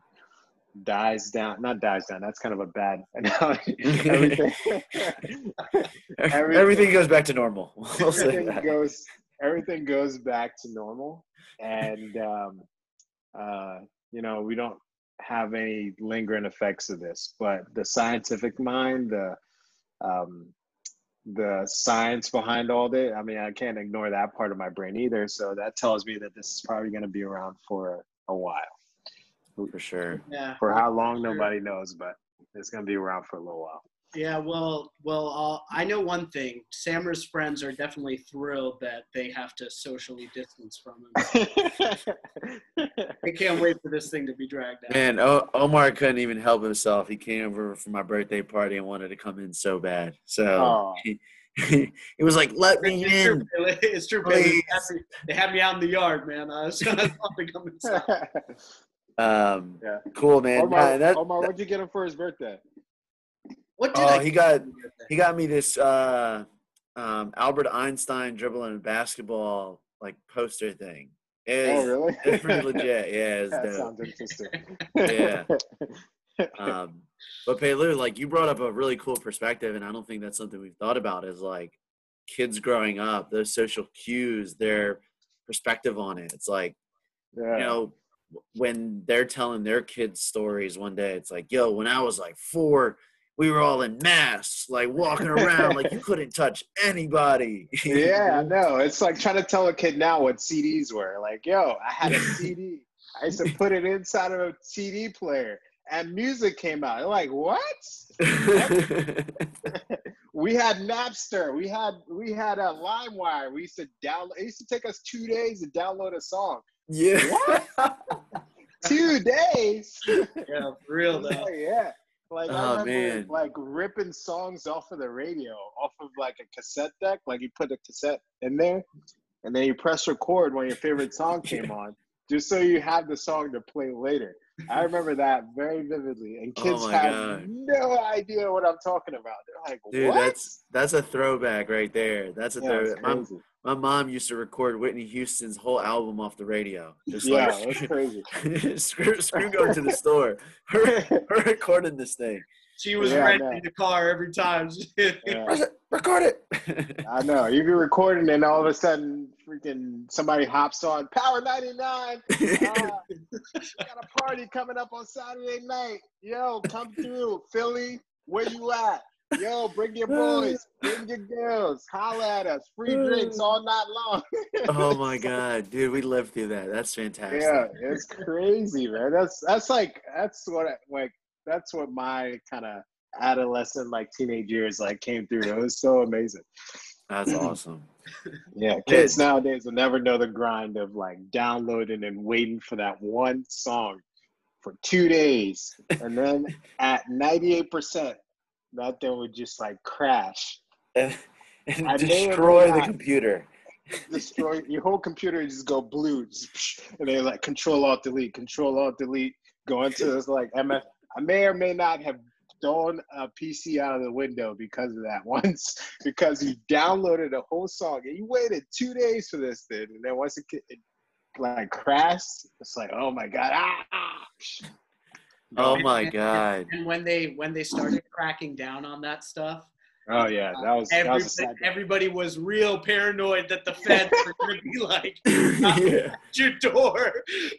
dies down not dies down that's kind of a bad analogy. Everything everything, everything- goes back to normal. We'll say everything goes everything goes back to normal and um uh you know we don't have any lingering effects of this but the scientific mind the um the science behind all that i mean i can't ignore that part of my brain either so that tells me that this is probably going to be around for a while for sure. Yeah. for how long Sure. nobody knows but it's going to be around for a little while Yeah, well, well, uh, I know one thing. Sammer's friends are definitely thrilled that they have to socially distance from him. I can't wait for this thing to be dragged out. Man, o- Omar couldn't even help himself. He came over for my birthday party and wanted to come in so bad. So he, he was like, "Let me It's in." Billy. It's true, They had, me, they had me out in the yard, man. I was, I was about to come inside. Um, Yeah. cool, man. Omar, Nah, that- Omar, what'd you get him for his birthday? What did oh, I he got he got me this uh, um, Albert Einstein dribbling a basketball like poster thing. It Oh, really? It's pretty legit. Yeah, it's that dope. sounds interesting. Yeah. um, but Pelu, like you brought up a really cool perspective, and I don't think that's something we've thought about. Is like kids growing up, those social cues, their perspective on it. It's like yeah. you know when they're telling their kids stories one day, it's like, yo, when I was like four. We were all in masks, like walking around, like you couldn't touch anybody. yeah, no, it's like trying to tell a kid now what CDs were. Like, yo, I had a CD. I used to put it inside of a CD player, and music came out. They're like, what? We had Napster. We had we had a LimeWire. We used to download. It used to take us two days to download a song. Yeah. Two days. Yeah, for real though. Oh, yeah. Like Oh, I remember man. like ripping songs off of the radio, off of like a cassette deck. Like you put a cassette in there, and then you press record when your favorite song came on, just so you have the song to play later. I remember that very vividly, and Oh kids my have God. no idea what I'm talking about. They're like, Dude, "What?" that's that's a throwback right there. That's a yeah, throwback. My, my mom used to record Whitney Houston's whole album off the radio. Just Yeah, like that's crazy. screw, screw going to the store. We're, we're recording this thing. She was Yeah, I renting the car every time. Yeah. Record it. I know. You'd be recording, and all of a sudden, freaking somebody hops on Power 99. Ah, got a party coming up on Saturday night. Yo, come through. Philly, where you at? Yo, bring your boys, bring your girls, holla at us. Free drinks all night long. oh my god, dude, we lived through that. That's fantastic. Yeah, it's crazy, man. That's that's like that's what I, like that's what my kind of adolescent like teenage years like came through. It was so amazing. That's awesome. Yeah, kids nowadays will never know the grind of like downloading and waiting for that one song for two days, and then at ninety-eight percent, that thing would just like crash, And, and I may or may destroy the not- computer. destroy your whole computer, just go blue, and they like Control Alt Delete, Control Alt Delete, go into this like MF. I may or may not have thrown a PC out of the window because of that once, because you downloaded a whole song and you waited two days for this thing, and then once it, ca- it like crashed, it's like, oh my god, ah! Oh And- my and- god. And when they when they started cracking down on that stuff, Oh yeah, that was that was a everybody, sad day. everybody was real paranoid that the feds were going to be like yeah. at your door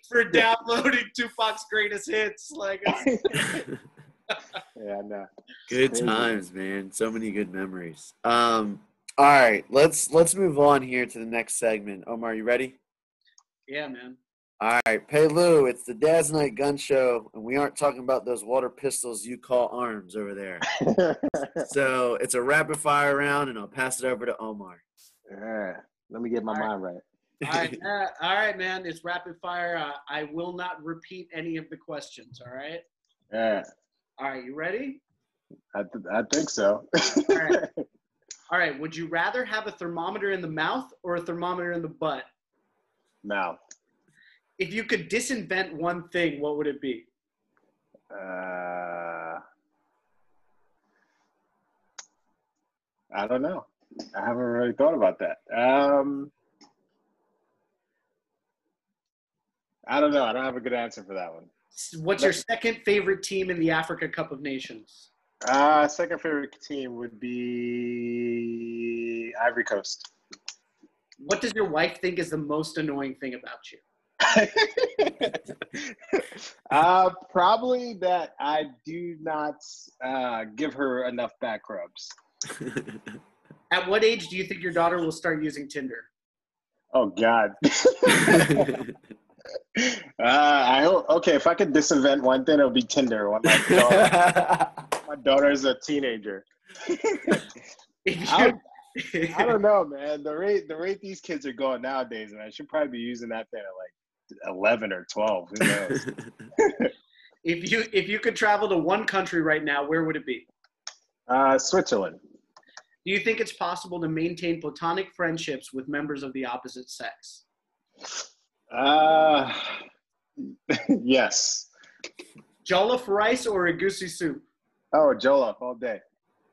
for downloading Tupac's greatest hits. Like, yeah, no. Good Crazy. times, man. So many good memories. Um, all right, let's let's move on here to the next segment. Omar, you ready? yeah, man. All right, Pelu, it's the Dad's Night Gun Show, and we aren't talking about those water pistols you call arms over there. So it's a rapid fire round, and I'll pass it over to Omar. yeah, let me get my All right. mind right. All right, uh, all right, man. It's rapid fire. Uh, I will not repeat any of the questions. All right. Yeah, All right. You ready? I, th- I think so. All right. All right. Would you rather have a thermometer in the mouth or a thermometer in the butt? Mouth. If you could disinvent one thing, what would it be? Uh, I don't know. I haven't really thought about that. Um, I don't know. I don't have a good answer for that one. What's your second favorite team in the Africa Cup of Nations? Uh, second favorite team would be Ivory Coast. What does your wife think is the most annoying thing about you? uh, probably that I do not uh, give her enough back rubs. At what age do you think your daughter will start using Tinder? Oh God. uh, I hope. Okay, if I could disinvent one thing, it'll be Tinder. When my daughter, my daughter is a teenager. I, I don't know, man. The rate the rate these kids are going nowadays, man. I should probably be using that thing at like eleven or twelve. Who knows? if you if you could travel to one country right now, where would it be? uh, Switzerland. Do you think it's possible to maintain platonic friendships with members of the opposite sex? Uh, yes. Jollof rice or egusi soup? Oh, Jollof all day.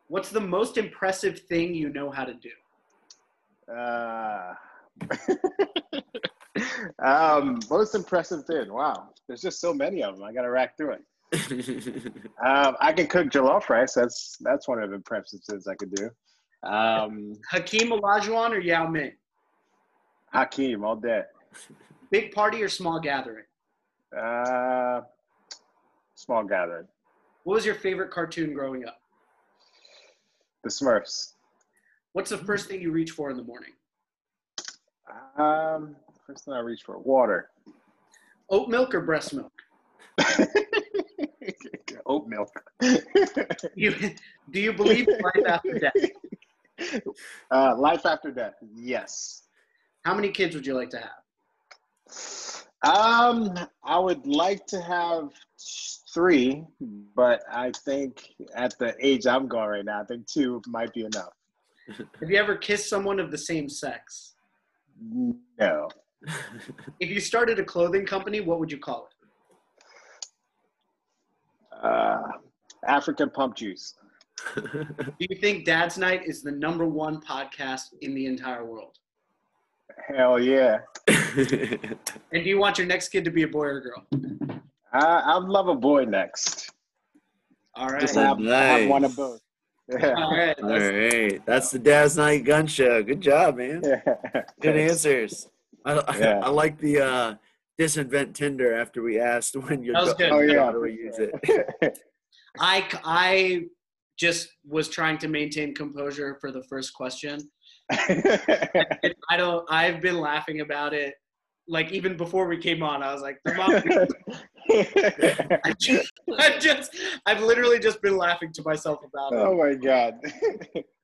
What's the most impressive thing you know how to do? Uh, um, most impressive thing. Wow, there's just so many of them. I got to rack through it. Um, I can cook jollof rice. That's that's one of the impressive things I could do. Um, Hakeem Olajuwon or Yao Ming? Hakeem all day. Big party or small gathering? Uh, small gathering. What was your favorite cartoon growing up? The Smurfs. What's the first thing you reach for in the morning? Um, first thing I reach for water. Oat milk or breast milk? Oat milk. You, do you believe in life after death? uh, life after death. Yes. How many kids would you like to have? Um, I would like to have three, but I think at the age I'm going right now, I think two might be enough. Have you ever kissed someone of the same sex? No. If you started a clothing company, what would you call it? Uh, African pump juice. Do you think Dad's Night is the number one podcast in the entire world? Hell yeah. And do you want your next kid to be a boy or a girl? I, I'd love a boy next. All right. Just have, Nice. have one of both. Yeah. All right. All That's- right, that's the Dad's Night Gun Show. Good job, man. Good answers. I, I, Yeah. I like the uh, disinvent Tinder after we asked when your That was da- Oh, yeah. daughter would use it. I, I just was trying to maintain composure for the first question. I don't. I've been laughing about it. Like even before we came on, I was like, "Thermometer." I just, I just, I've literally just been laughing to myself about it. oh my god.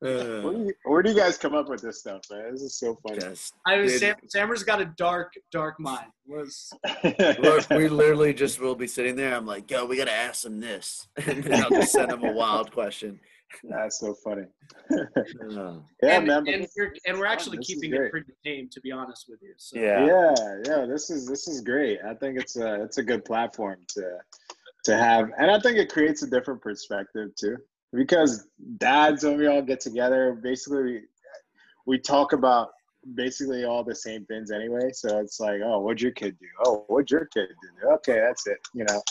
Uh, where, do you, where do you guys come up with this stuff, man? This is so funny. just, I was Sam, Sammer's got a dark, dark mind. Was look, we literally just will be sitting there. I'm like, yo, we gotta ask him this, and then I'll just send him a wild question. That's so funny. Yeah, and, man. and we're and we're actually oh, This keeping it pretty tame, to be honest with you. So. yeah. yeah yeah this is this is great i think it's a it's a good platform to to have and i think it creates a different perspective too because dads when we all get together basically we, we talk about basically all the same things anyway so it's like oh what'd your kid do oh what'd your kid do okay that's it you know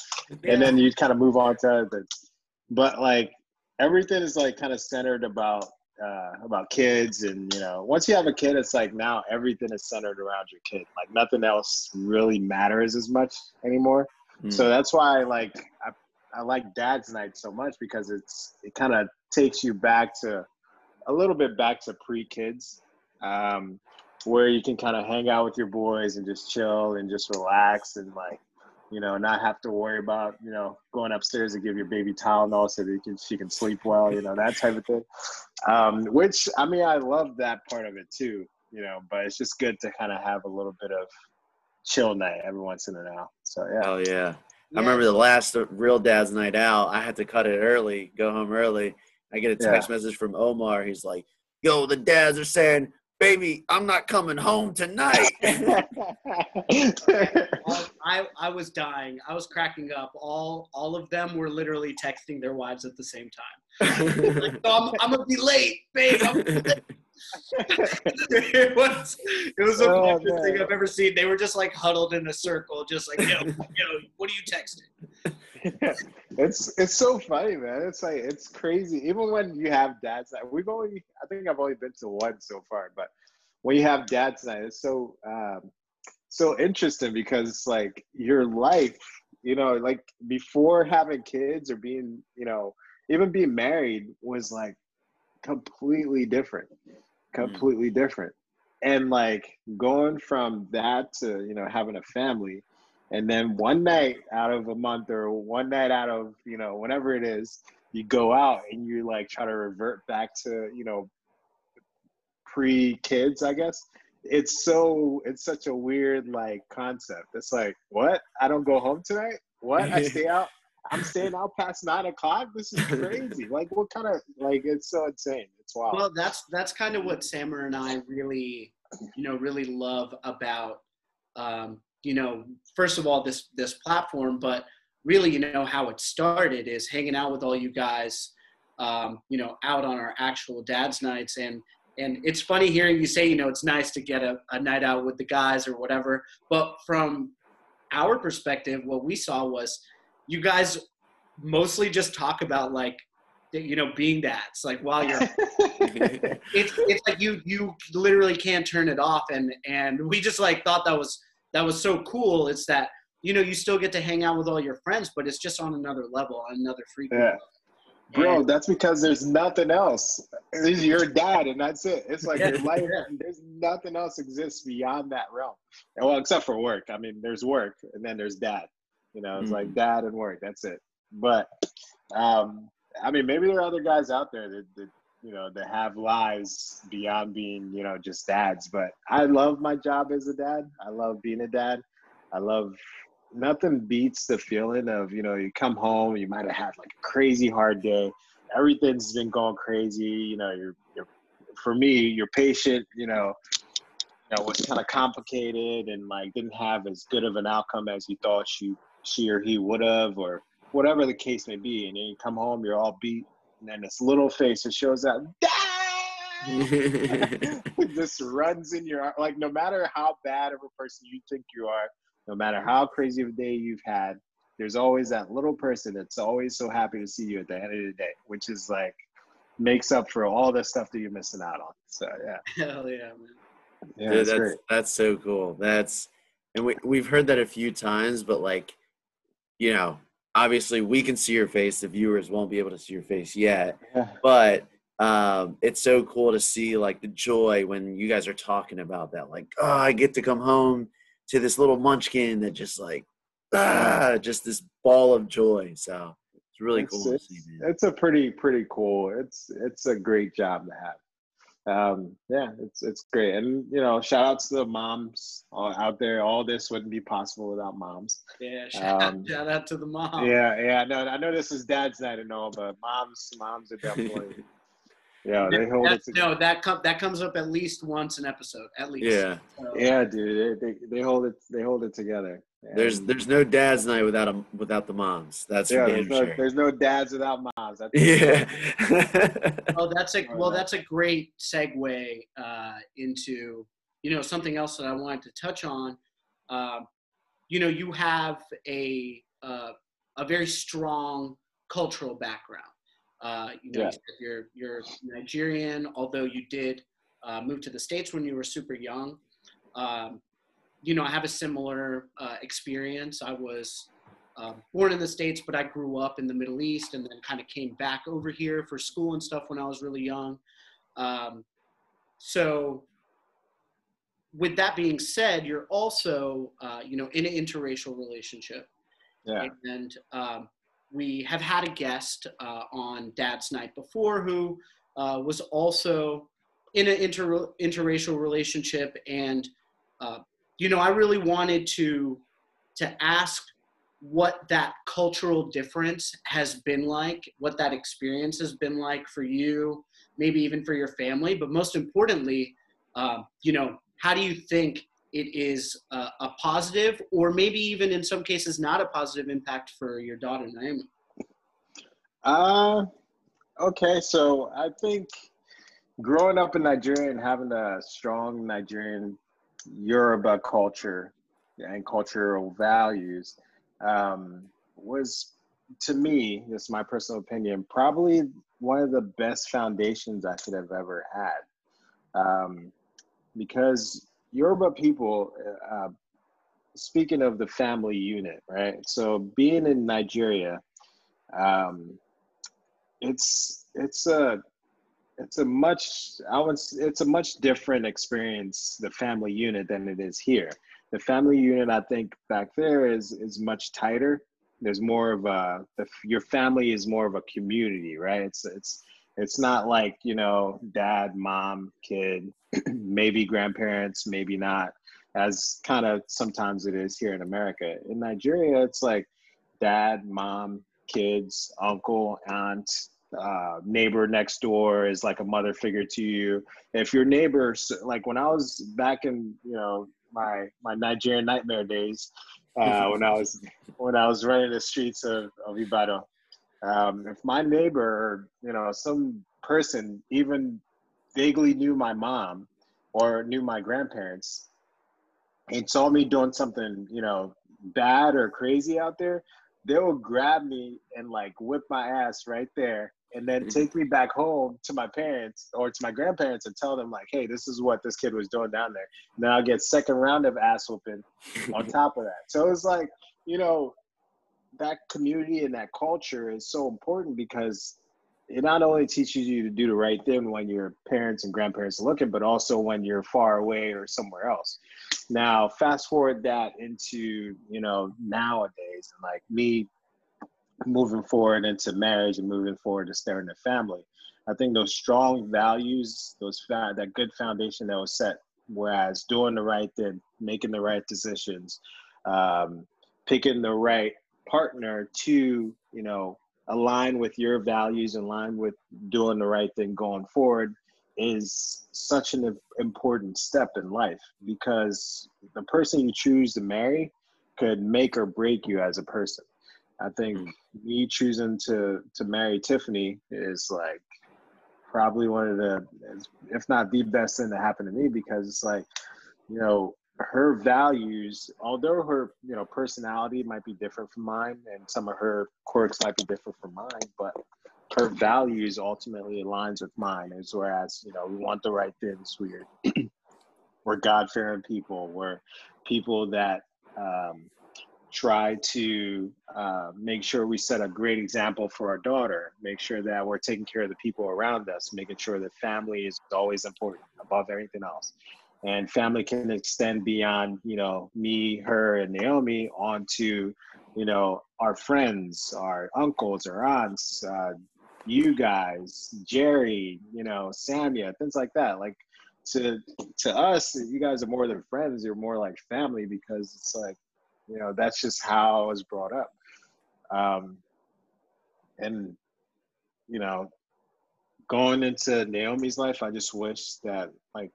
and then you kind of move on to other things but like everything is like kind of centered about uh, about kids and you know once you have a kid it's like now everything is centered around your kid like nothing else really matters as much anymore Mm. so that's why I like I, I like dad's night so much because it's it kind of takes you back to a little bit back to pre-kids um, where you can kind of hang out with your boys and just chill and just relax and like you know not have to worry about you know going upstairs to give your baby Tylenol so that you can, she can sleep well you know that type of thing um, which I mean I love that part of it too you know, but it's just good to kind of have a little bit of chill night every once in a while. So yeah. Oh yeah. I remember the last real dad's night out. I had to cut it early, go home early. I get a text Yeah. message from Omar. He's like, "Yo, the dads are saying, baby, I'm not coming home tonight." I, I was dying. I was cracking up. All all of them were literally texting their wives at the same time. Like, "Oh, I'm, I'm gonna be late, babe. Be late." it was it was the Oh, funniest thing. I've ever seen. They were just like huddled in a circle, just like yo, yo, what are you texting? It's it's so funny, man. It's like it's crazy. Even when you have dad's night, we've only I think I've only been to one so far, but when you have dad's night, it's so um so interesting because like your life, you know, like before having kids or being, you know, even being married was like completely different. Completely different. And like going from that to, you know, having a family and then one night out of a month or one night out of you know whatever it is you go out and you like try to revert back to you know pre kids i guess. It's so it's such a weird like concept. It's like what? I don't go home tonight? What? I stay out? I'm staying out past nine o'clock? This is crazy. Like what kind of like it's so insane. It's wild. Well, that's that's kind of what Sammer and I really, you know, really love about, um, you know, first of all this this platform, but really, you know, how it started is hanging out with all you guys, um, you know, out on our actual dad's nights, and and it's funny hearing you say, you know, it's nice to get a, a night out with the guys or whatever, but from our perspective, what we saw was you guys mostly just talk about like you know being dads like while you're it's it's like you you literally can't turn it off. And and we just like thought that was that was so cool it's that you know you still get to hang out with all your friends but it's just on another level on another frequency Yeah. Bro, that's because there's nothing else. It's your dad, and that's it. It's like your life. yeah. There's nothing else exists beyond that realm. And well, except for work. I mean, there's work, and then there's dad. You know, it's like dad and work. That's it. But, um, I mean, maybe there are other guys out there that, that you know that have lives beyond being you know just dads. But I love my job as a dad. I love being a dad. I love nothing beats the feeling of you know you come home you might have had like a crazy hard day everything's been going crazy you know you're, you're for me your patient you know you know was kind of complicated and like didn't have as good of an outcome as you thought she she or he would have or whatever the case may be and then you come home you're all beat and then this little face that shows up "Dad!" just runs in your like no matter how bad of a person you think you are no matter how crazy of a day you've had there's always that little person that's always so happy to see you at the end of the day which is like makes up for all the stuff that you're missing out on so yeah hell yeah man yeah Dude, it's that's great that's so cool. That's and we we've heard that a few times, but like, you know, obviously we can see your face. The viewers won't be able to see your face yet, yeah. but um, it's so cool to see like the joy when you guys are talking about that. Like, oh, I get to come home to this little munchkin that just like, ah, just this ball of joy. So it's really it's, cool to it's, see, it's a pretty pretty cool it's it's a great job to have um yeah it's it's great and you know shout outs to the moms out there all this wouldn't be possible without moms yeah shout, Um, out, shout out to the mom Yeah, yeah, I know. I know this is dad's night and all, but moms, moms are definitely, yeah, they hold it together. no that com- that comes up at least once an episode at least Yeah, So, Yeah, dude, they, they they hold it, they hold it together. There's there's no dad's night without a, without the moms. That's yeah, for there's no, sure. there's no dads without moms. That's Yeah. Oh, that's a well. That's a great segue uh, into you know something else that I wanted to touch on. Um, you know, you have a uh, a very strong cultural background. Uh, you know, Yeah. you said you're you're Nigerian, although you did uh, move to the states when you were super young. Um, you know, I have a similar uh, experience. I was uh, born in the States, but I grew up in the Middle East and then kind of came back over here for school and stuff when I was really young. Um, so, with that being said, you're also, uh, you know, in an interracial relationship. yeah, And um, we have had a guest uh, on Dad's Night before who uh, was also in an inter interracial relationship, and uh, you know, I really wanted to to ask what that cultural difference has been like, what that experience has been like for you, maybe even for your family, but most importantly, uh, you know, how do you think it is a, a, positive or maybe even in some cases not a positive impact for your daughter Naomi? Uh, okay, so I think growing up in Nigeria and having a strong Nigerian Yoruba culture and cultural values um, was, to me, this is my personal opinion, probably one of the best foundations I could have ever had. Um, because Yoruba people, uh, speaking of the family unit, right? So being in Nigeria, um, it's it's a it's a much I would it's a much different experience the family unit than it is here. The family unit I think back there is is much tighter. There's more of a the, your family is more of a community, right? It's it's it's not like you know dad, mom, kid, maybe grandparents, maybe not, as kind of sometimes it is here in America. In Nigeria, it's like dad, mom, kids, uncle, aunt, uh, neighbor next door is like a mother figure to you. If your neighbors, like when I was back in, you know, my my Nigerian nightmare days, uh, when I was when I was running the streets of, of Ibadan, um, if my neighbor, you know, some person even vaguely knew my mom or knew my grandparents and saw me doing something, you know, bad or crazy out there, they will grab me and like whip my ass right there and then mm-hmm. take me back home to my parents or to my grandparents and tell them like, hey, this is what this kid was doing down there. And then I'll get second round of ass whooping on top of that. So it's like, you know, that community and that culture is so important because it not only teaches you to do the right thing when your parents and grandparents are looking, but also when you're far away or somewhere else. Now, fast forward that into, you know, nowadays, and like me moving forward into marriage and moving forward to starting a family. I think those strong values, those that good foundation that was set, whereas doing the right thing, making the right decisions, um, picking the right partner to, you know, align with your values, align with doing the right thing going forward is such an important step in life because the person you choose to marry could make or break you as a person. I think mm. me choosing to to marry Tiffany is like probably one of the, if not the best thing that happened to me because it's like, you know, her values, although her you know personality might be different from mine, and some of her quirks might be different from mine, but her values ultimately aligns with mine. As whereas you know we want the right things. We're we're God fearing people. We're people that um, try to uh, make sure we set a great example for our daughter, make sure that we're taking care of the people around us, making sure that family is always important above everything else. And family can extend beyond, you know, me, her, and Naomi onto, you know, our friends, our uncles, our aunts, uh, you guys, Jerry, you know, Samia, things like that. Like to to us, you guys are more than friends. You're more like family because it's like you know that's just how I was brought up. Um, and you know, going into Naomi's life, I just wish that like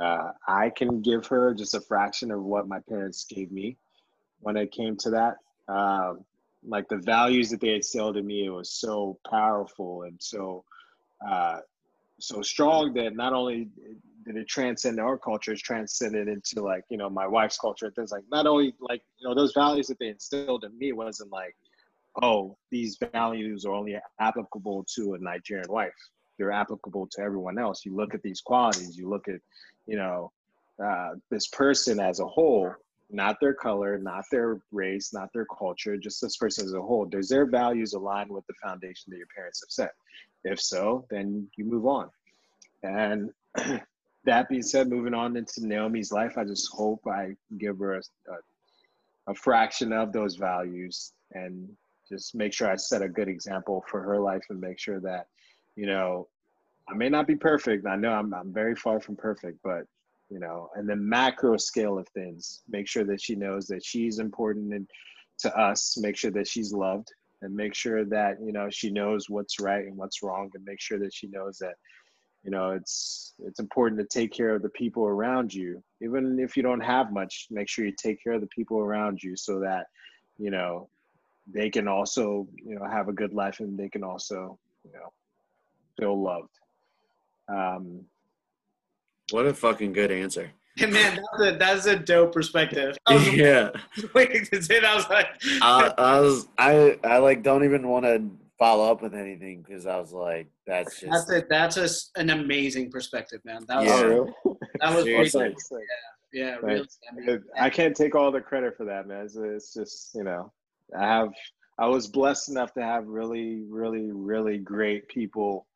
uh, I can give her just a fraction of what my parents gave me when it came to that. Um, like the values that they instilled in me, it was so powerful and so uh, so strong that not only did it transcend our culture, it's transcended into like, you know, my wife's culture things like not only like, you know, those values that they instilled in me wasn't like, oh, these values are only applicable to a Nigerian wife. They're applicable to everyone else. You look at these qualities, you look at, you know, uh, this person as a whole, not their color, not their race, not their culture, just this person as a whole. Does their values align with the foundation that your parents have set? If so, then you move on. And that being said, moving on into Naomi's life, I just hope I give her a, a, a, fraction of those values and just make sure I set a good example for her life and make sure that, you know, I may not be perfect. I know I'm I'm very far from perfect, but you know, and the macro scale of things, make sure that she knows that she's important and to us, make sure that she's loved and make sure that, you know, she knows what's right and what's wrong and make sure that she knows that, you know, it's it's important to take care of the people around you. Even if you don't have much, make sure you take care of the people around you so that, you know, they can also, you know, have a good life and they can also, you know, feel loved. Um, What a fucking good answer. Hey, man, that's a, that's a dope perspective. I was Yeah. waiting to say that. I was like, I, I was I I like don't even want to follow up with anything because I was like that's just that's a, that's a s an amazing perspective, man. That was Yeah. that was Seriously. pretty Thanks, cool. thanks. yeah, really. Thanks. I mean, I can't take all the credit for that, man. It's, it's just, you know, I have, I was blessed enough to have really, really, really great people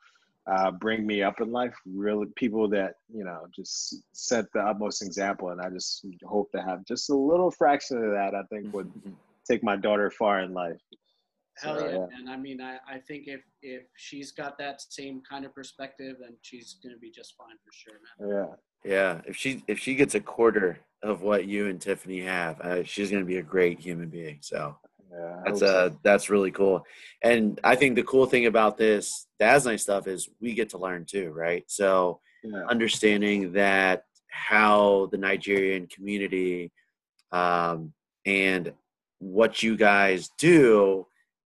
uh, bring me up in life. Really, people that, you know, just set the utmost example. And I just hope to have just a little fraction of that, I think would take my daughter far in life. Hell So, yeah, man. I mean, I, I think if if she's got that same kind of perspective, then she's gonna be just fine for sure, man. Yeah. yeah. If she if she gets a quarter of what you and Tiffany have, uh, she's gonna be a great human being. So Yeah. That's hope so. uh that's really cool. And I think the cool thing about this Night stuff is we get to learn too, right? So yeah. understanding that how the Nigerian community um, and what you guys do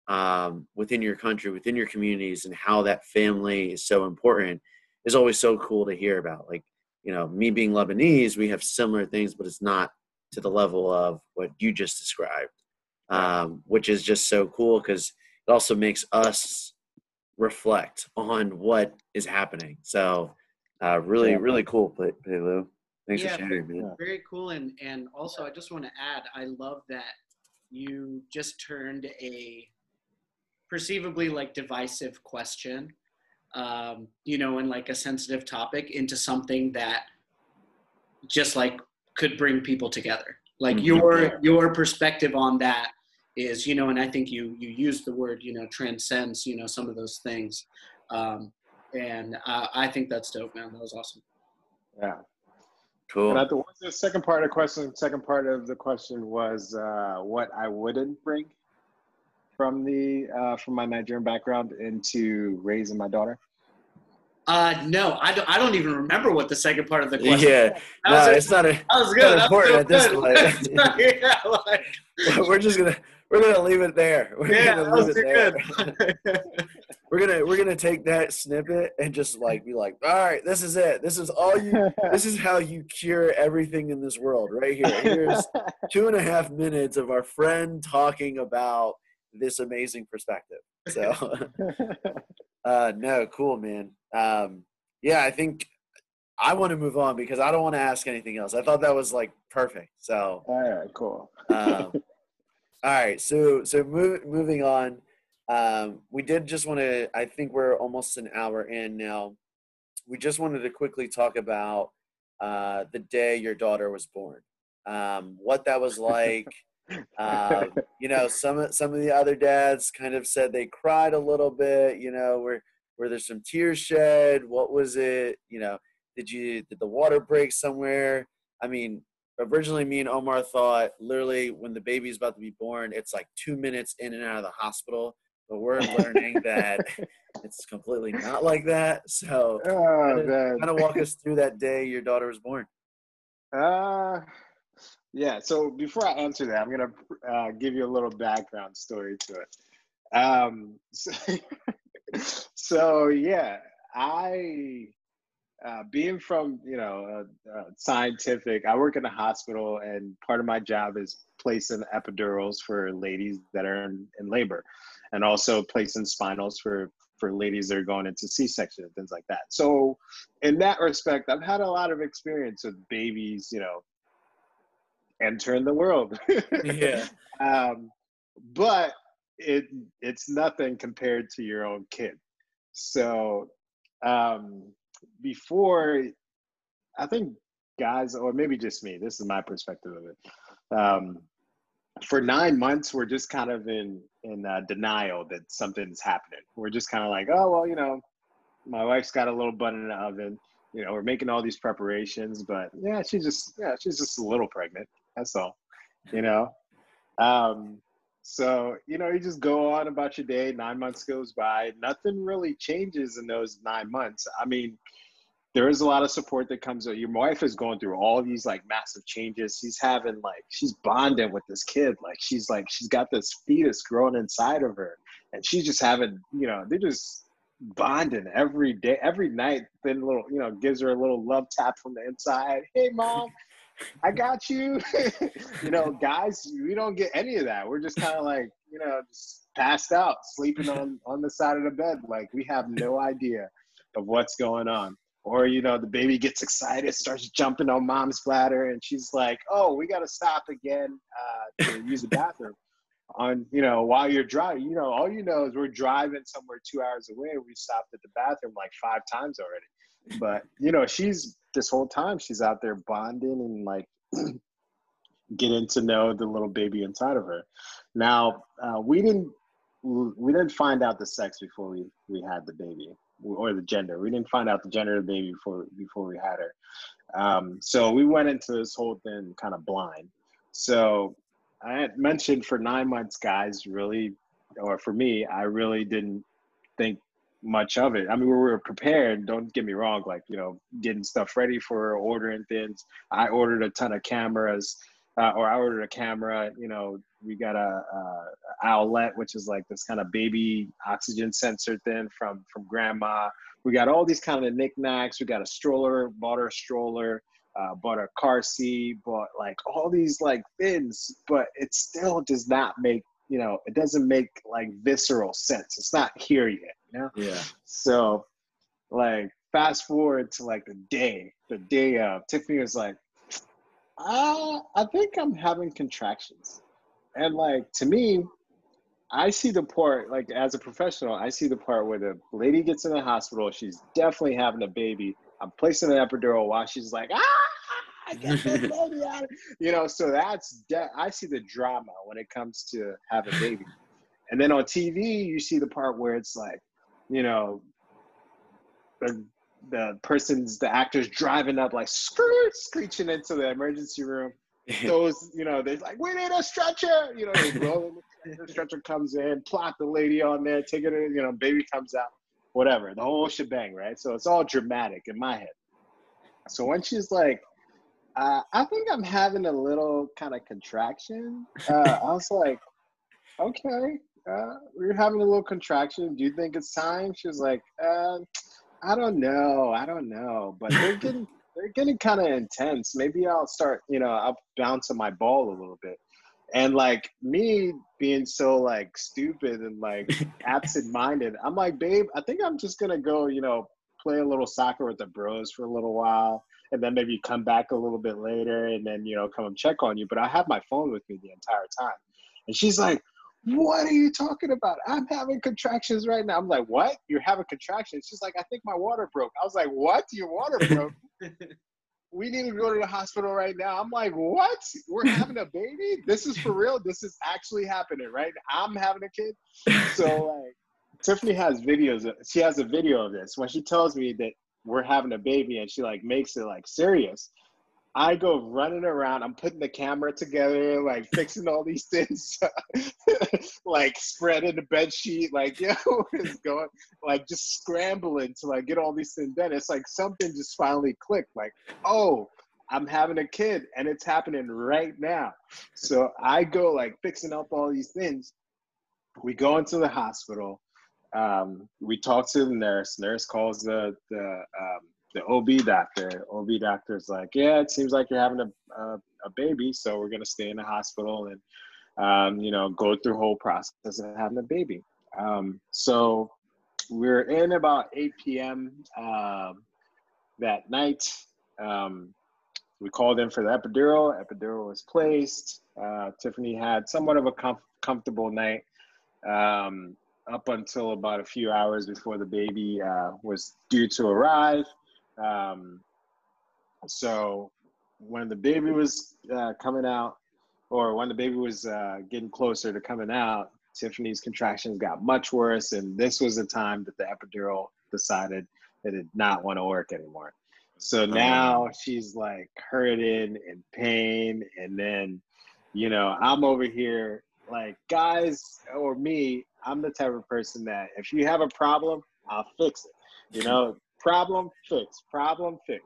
um, within your country, within your communities, and how that family is so important is always so cool to hear about. Like, you know, me being Lebanese, we have similar things, but it's not to the level of what you just described, um, which is just so cool because it also makes us reflect on what is happening. So, uh, really, Yeah. really cool, Pe- Pelu. Thanks Yeah, for sharing, man. Yeah. Very cool, and and also I just want to add, I love that you just turned a perceivably like divisive question, um, you know, and like a sensitive topic into something that just like could bring people together. Like Mhm. your your perspective on that is, you know, and I think you you used the word, you know, transcends, you know, some of those things, um, and uh, I think that's dope, man. That was awesome. Yeah. Cool. And I think what's the second part of the question? Second part of the question was uh, what I wouldn't bring from the uh, from my Nigerian background into raising my daughter. Uh, no, I don't. I don't even remember what the second part of the question. yeah, that no, was, it's not. A, that was good. That was important so at this good. point. yeah, like, we're just gonna we're gonna leave it there. We're yeah, gonna that was leave it there. good. we're gonna we're gonna take that snippet and just like be like, all right, this is it. This is all you. This is how you cure everything in this world, right here. Here's two and a half minutes of our friend talking about this amazing perspective. So, uh, no, cool, man. Um, yeah, I think I want to move on because I don't want to ask anything else. I thought that was like perfect. So, All right, cool. um, all right, so so move, moving on. Um, we did just want to. I think we're almost an hour in now. We just wanted to quickly talk about uh, the day your daughter was born. Um, what that was like. um, you know, some of some of the other dads kind of said they cried a little bit. You know, were were there some tears shed? What was it? You know, did you did the water break somewhere? I mean, originally me and Omar thought literally when the baby's about to be born, it's like two minutes in and out of the hospital. But we're learning that it's completely not like that. So oh kind of walk us through that day your daughter was born. Uh, yeah. So before I answer that, I'm gonna uh, give you a little background story to it. Um, so, so yeah, I uh, being from you know uh, uh, scientific, I work in a hospital, and part of my job is placing epidurals for ladies that are in, in labor, and also placing spinals for for ladies that are going into C-section and things like that. So in that respect, I've had a lot of experience with babies, you know, entering the world. Yeah. um, but it it's nothing compared to your own kid. So um, before, I think guys, or maybe just me. This is my perspective of it. Um, for nine months, we're just kind of in in uh, denial that something's happening. We're just kind of like, oh well, you know, my wife's got a little bun in the oven. You know, we're making all these preparations, but yeah, she's just yeah, she's just a little pregnant. That's all. You know. Um, so you know, you just go on about your day. Nine months goes by. Nothing really changes in those nine months. I mean, there is a lot of support that comes with your wife is going through all these like massive changes she's having like she's bonding with this kid like she's like she's got this fetus growing inside of her and she's just having you know they're just bonding every day every night then little you know gives her a little love tap from the inside hey mom i got you. You know guys we don't get any of that. We're just kind of like you know just passed out sleeping on on the side of the bed. Like we have no idea of what's going on. Or you know the baby gets excited starts jumping on mom's bladder and she's like oh we got to stop again uh, to use the bathroom. On you know while you're driving you know all you know is we're driving somewhere two hours away. We stopped at the bathroom like five times already but you know she's this whole time she's out there bonding and like getting to know the little baby inside of her now uh, we didn't we didn't find out the sex before we we had the baby or the gender. We didn't find out the gender of the baby before before we had her. Um, so we went into this whole thing kind of blind. So I had mentioned for nine months, guys, really, or for me, I really didn't think much of it. I mean, we were prepared. Don't get me wrong. Like you know, getting stuff ready for ordering things. I ordered a ton of cameras uh, or I ordered a camera. You know, we got a, a, which is like this kind of baby oxygen sensor thing from from grandma. We got all these kind of knickknacks. We got a stroller, bought her a stroller, uh, bought a car seat, bought like all these like things, but it still does not make you know it doesn't make like visceral sense. It's not here yet. You know? Yeah. So, like, fast forward to like the day, the day of Tiffany was like, uh, I think I'm having contractions. And like to me, I see the part like as a professional, I see the part where the lady gets in the hospital, she's definitely having a baby. I'm placing an epidural while she's like, ah, the baby out. You know, so that's de- I see the drama when it comes to having a baby. And then on TV, you see the part where it's like, you know, the the person's the actor's driving up like screech screeching into the emergency room. Those, you know, they're like, we need a stretcher. You know, they roll the stretcher comes in, plot the lady on there, take it in, you know, baby comes out, whatever, the whole shebang, right? So it's all dramatic in my head. So when she's like, uh, I think I'm having a little kind of contraction. Uh, I was like, okay, uh, we're having a little contraction. Do you think it's time? She was like, uh, I don't know. I don't know. But they're getting they're getting kind of intense. Maybe I'll start, you know, I'll bounce on my ball a little bit. And like me being so like stupid and like absent minded, I'm like, babe, I think I'm just gonna go, you know, play a little soccer with the bros for a little while and then maybe come back a little bit later and then, you know, come and check on you. But I have my phone with me the entire time. And she's like, what are you talking about? I'm having contractions right now. I'm like, what? You're having contractions? She's like, I think my water broke. I was like, what? Your water broke? we need to go to the hospital right now. I'm like, what? We're having a baby? This is for real? This is actually happening, right? I'm having a kid. So like Tiffany has videos. She has a video of this when she tells me that we're having a baby and she like makes it like serious. I go running around. I'm putting the camera together, like fixing all these things, like spreading the bed sheet, like yo, it's going, like just scrambling to like get all these things done. It's like something just finally clicked. Like, oh, I'm having a kid, and it's happening right now. So I go like fixing up all these things. We go into the hospital. Um, we talk to the nurse. Nurse calls the the um, the OB doctor. OB doctor's like, yeah, it seems like you're having a, a, a baby, so we're gonna stay in the hospital and um, you know go through whole process of having a baby. Um, so we're in about 8 p.m. Um, that night. Um, we called in for the epidural. Epidural was placed. Uh, Tiffany had somewhat of a com- comfortable night um, up until about a few hours before the baby uh, was due to arrive. Um, so when the baby was uh, coming out, or when the baby was uh, getting closer to coming out, Tiffany's contractions got much worse, and this was the time that the epidural decided it did not want to work anymore. So now she's like hurting and pain, and then, you know, I'm over here like guys or me. I'm the type of person that if you have a problem, I'll fix it. You know, problem fix, problem fix.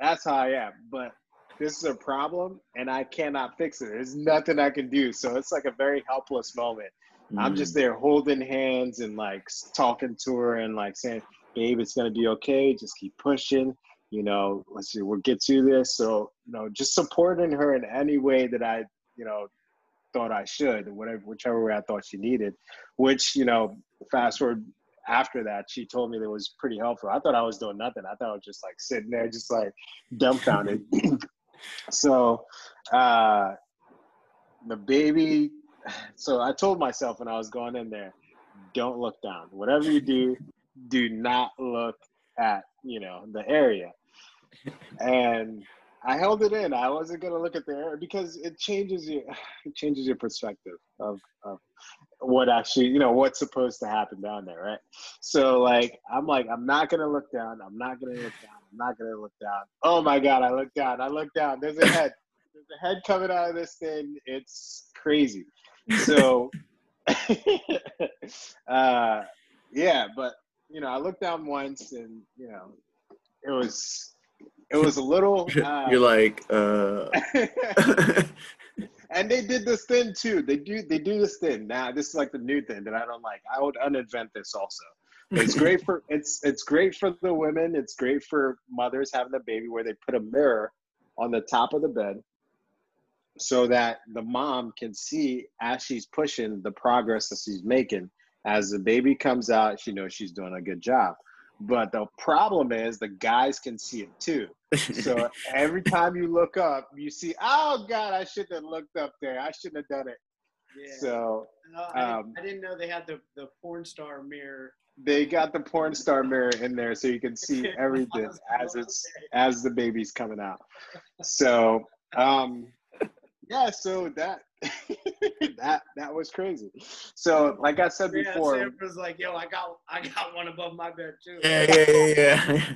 That's how I am. But this is a problem, and I cannot fix it. There's nothing I can do. So it's like a very helpless moment. Mm. I'm just mm. there holding hands and like talking to her and like saying, "Babe, it's gonna be okay. Just keep pushing." you know, let's see, we'll get to this. So, you know, just supporting her in any way that I, you know, thought I should, whatever, whichever way I thought she needed, which, you know, fast forward after that, she told me that was pretty helpful. I thought I was doing nothing. I thought I was just like sitting there, just like dumbfounded. so, uh, the baby, so I told myself when I was going in there, don't look down. Whatever you do, do not look at, you know, the area and I held it in. I wasn't gonna look at the area because it changes your it changes your perspective of, of what actually you know what's supposed to happen down there, right? So like I'm like I'm not gonna look down. I'm not gonna look down. I'm not gonna look down. Oh my god! I look down. I look down. There's a head. There's a head coming out of this thing. It's crazy. So uh, yeah, but you know I looked down once and you know it was it was a little. Uh, You're like. Uh... and they did this thing too. They do they do this thing now. This is like the new thing that I don't like. I would uninvent this also. It's great for it's it's great for the women. It's great for mothers having a baby where they put a mirror on the top of the bed so that the mom can see as she's pushing the progress that she's making. As the baby comes out, she knows she's doing a good job. But the problem is the guys can see it too. So every time you look up, you see, oh God, I shouldn't have looked up there. I shouldn't have done it. Yeah. So no, I, um, I, didn't know they had the, the porn star mirror. They got the porn star mirror in there so you can see everything as it's as the baby's coming out. So um yeah, so that that that was crazy. So, like I said yeah, before, Sam was like, "Yo, I got I got one above my bed too." Yeah, yeah, yeah,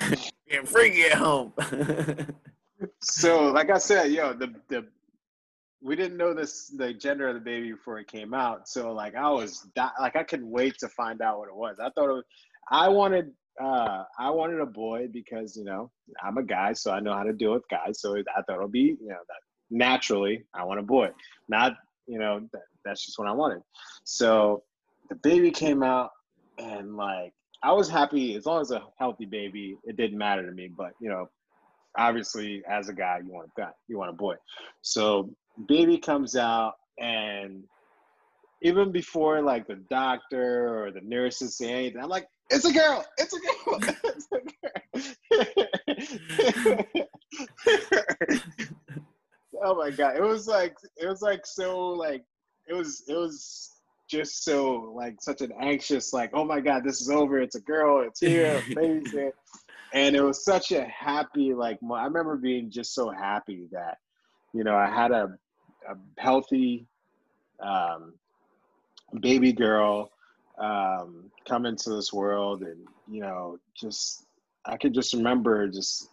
yeah. Getting freaky at home. so, like I said, yo, the the we didn't know this the gender of the baby before it came out. So, like, I was di- like, I couldn't wait to find out what it was. I thought it was, I wanted uh, I wanted a boy because you know I'm a guy, so I know how to deal with guys. So I thought it'll be you know that naturally I want a boy. Not, you know, that, that's just what I wanted. So the baby came out and like I was happy as long as a healthy baby, it didn't matter to me. But you know, obviously as a guy, you want a guy, you want a boy. So baby comes out and even before like the doctor or the nurses say anything, I'm like, it's a girl, it's a girl, it's a girl. oh my god. It was like it was like so like it was it was just so like such an anxious like oh my god this is over. It's a girl. It's here. Amazing. And it was such a happy like i remember being just so happy that you know i had a, a healthy um, baby girl um, come into this world and you know just i could just remember just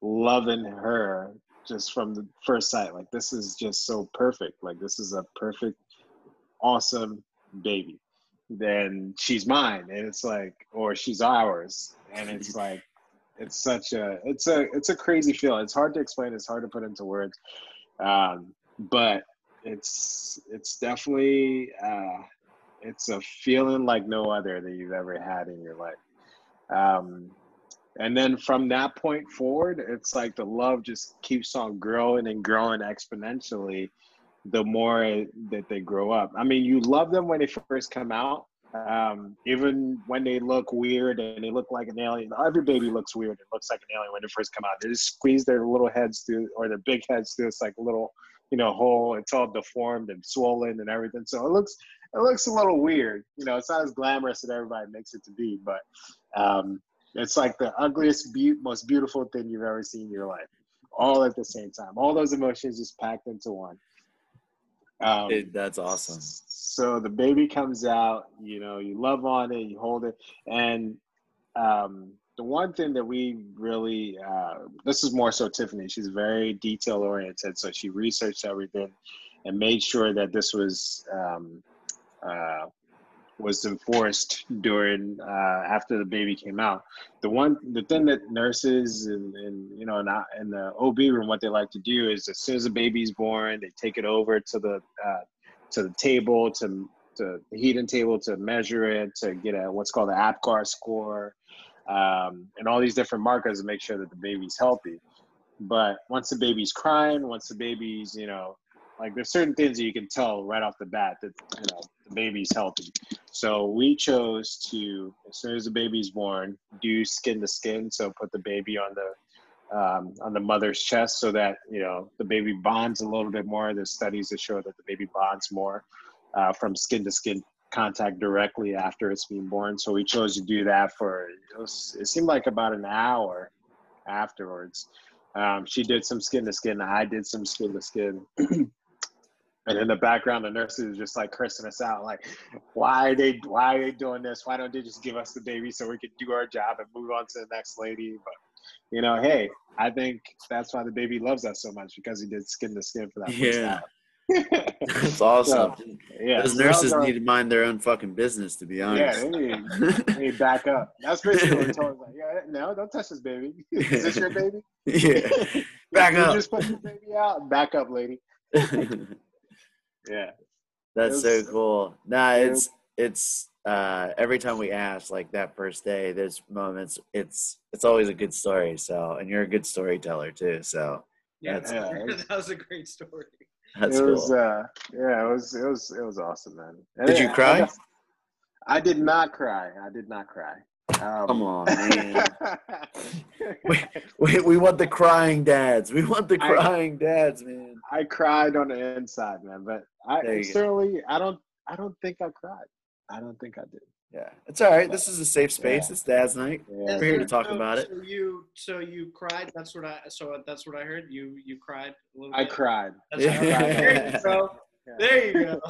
loving her just from the first sight. Like this is just so perfect. Like this is a perfect, awesome baby. Then she's mine, and it's like, or she's ours, and it's like, it's such a, it's a, it's a crazy feeling. It's hard to explain. It's hard to put into words, um, but it's, it's definitely, uh, it's a feeling like no other that you've ever had in your life. Um, and then from that point forward it's like the love just keeps on growing and growing exponentially the more that they grow up. I mean you love them when they first come out um, even when they look weird and they look like an alien. Every baby looks weird it looks like an alien when they first come out. They just squeeze their little heads through or their big heads through this like little you know hole. It's all deformed and swollen and everything. So it looks it looks a little weird. You know it's not as glamorous as everybody makes it to be but um, it's like the ugliest, be- most beautiful thing you've ever seen in your life, all at the same time. All those emotions just packed into one. Um, that's awesome. So the baby comes out, you know, you love on it, you hold it, and um, the one thing that we really uh, this is more so Tiffany. She's very detail oriented, so she researched everything and made sure that this was um, uh, was enforced during uh, after the baby came out. The one the thing that nurses and, and you know in, in the OB room what they like to do is as soon as the baby's born, they take it over to the uh, to the table to to the heating table to measure it to get a what's called the APGAR score um, and all these different markers to make sure that the baby's healthy. But once the baby's crying, once the baby's you know like there's certain things that you can tell right off the bat that you know the baby's healthy. So we chose to, as soon as the baby's born, do skin to skin. So put the baby on the um, on the mother's chest so that you know the baby bonds a little bit more. There's studies that show that the baby bonds more uh, from skin to skin contact directly after it's being born. So we chose to do that for it, was, it seemed like about an hour afterwards. Um, she did some skin to skin. I did some skin to skin. And in the background, the nurses are just like cursing us out, like, why are they why are they doing this? Why don't they just give us the baby so we can do our job and move on to the next lady? But you know, hey, I think that's why the baby loves us so much because he did skin to skin for that. Yeah. That's awesome. So, yeah, those nurses need to mind their own fucking business, to be honest. Yeah, they need, they need back up. That's basically what we told. Like, yeah, no, don't touch this baby. Is this your baby? Yeah, back you up. Just put the baby out. Back up, lady. Yeah. That's was- so cool. Nah, it it's it's uh every time we ask like that first day, there's moments it's it's always a good story. So and you're a good storyteller too. So Yeah, That's- Yeah. that was a great story. that's it cool. was uh yeah, it was it was it was awesome, man. And Did you cry? I, I did not cry. I did not cry. Um, Come on, man. we, we we want the crying dads. We want the I- crying dads, man. I cried on the inside, man, but I There you go. I don't I don't think I cried. I don't think I did. Yeah, it's all right. This is a safe space. It's dad's night. Yeah. We're here to So- talk about it. So you, so you cried. That's what I. So that's what I heard. You, you cried a little I bit. cried. That's what I heard. There you go.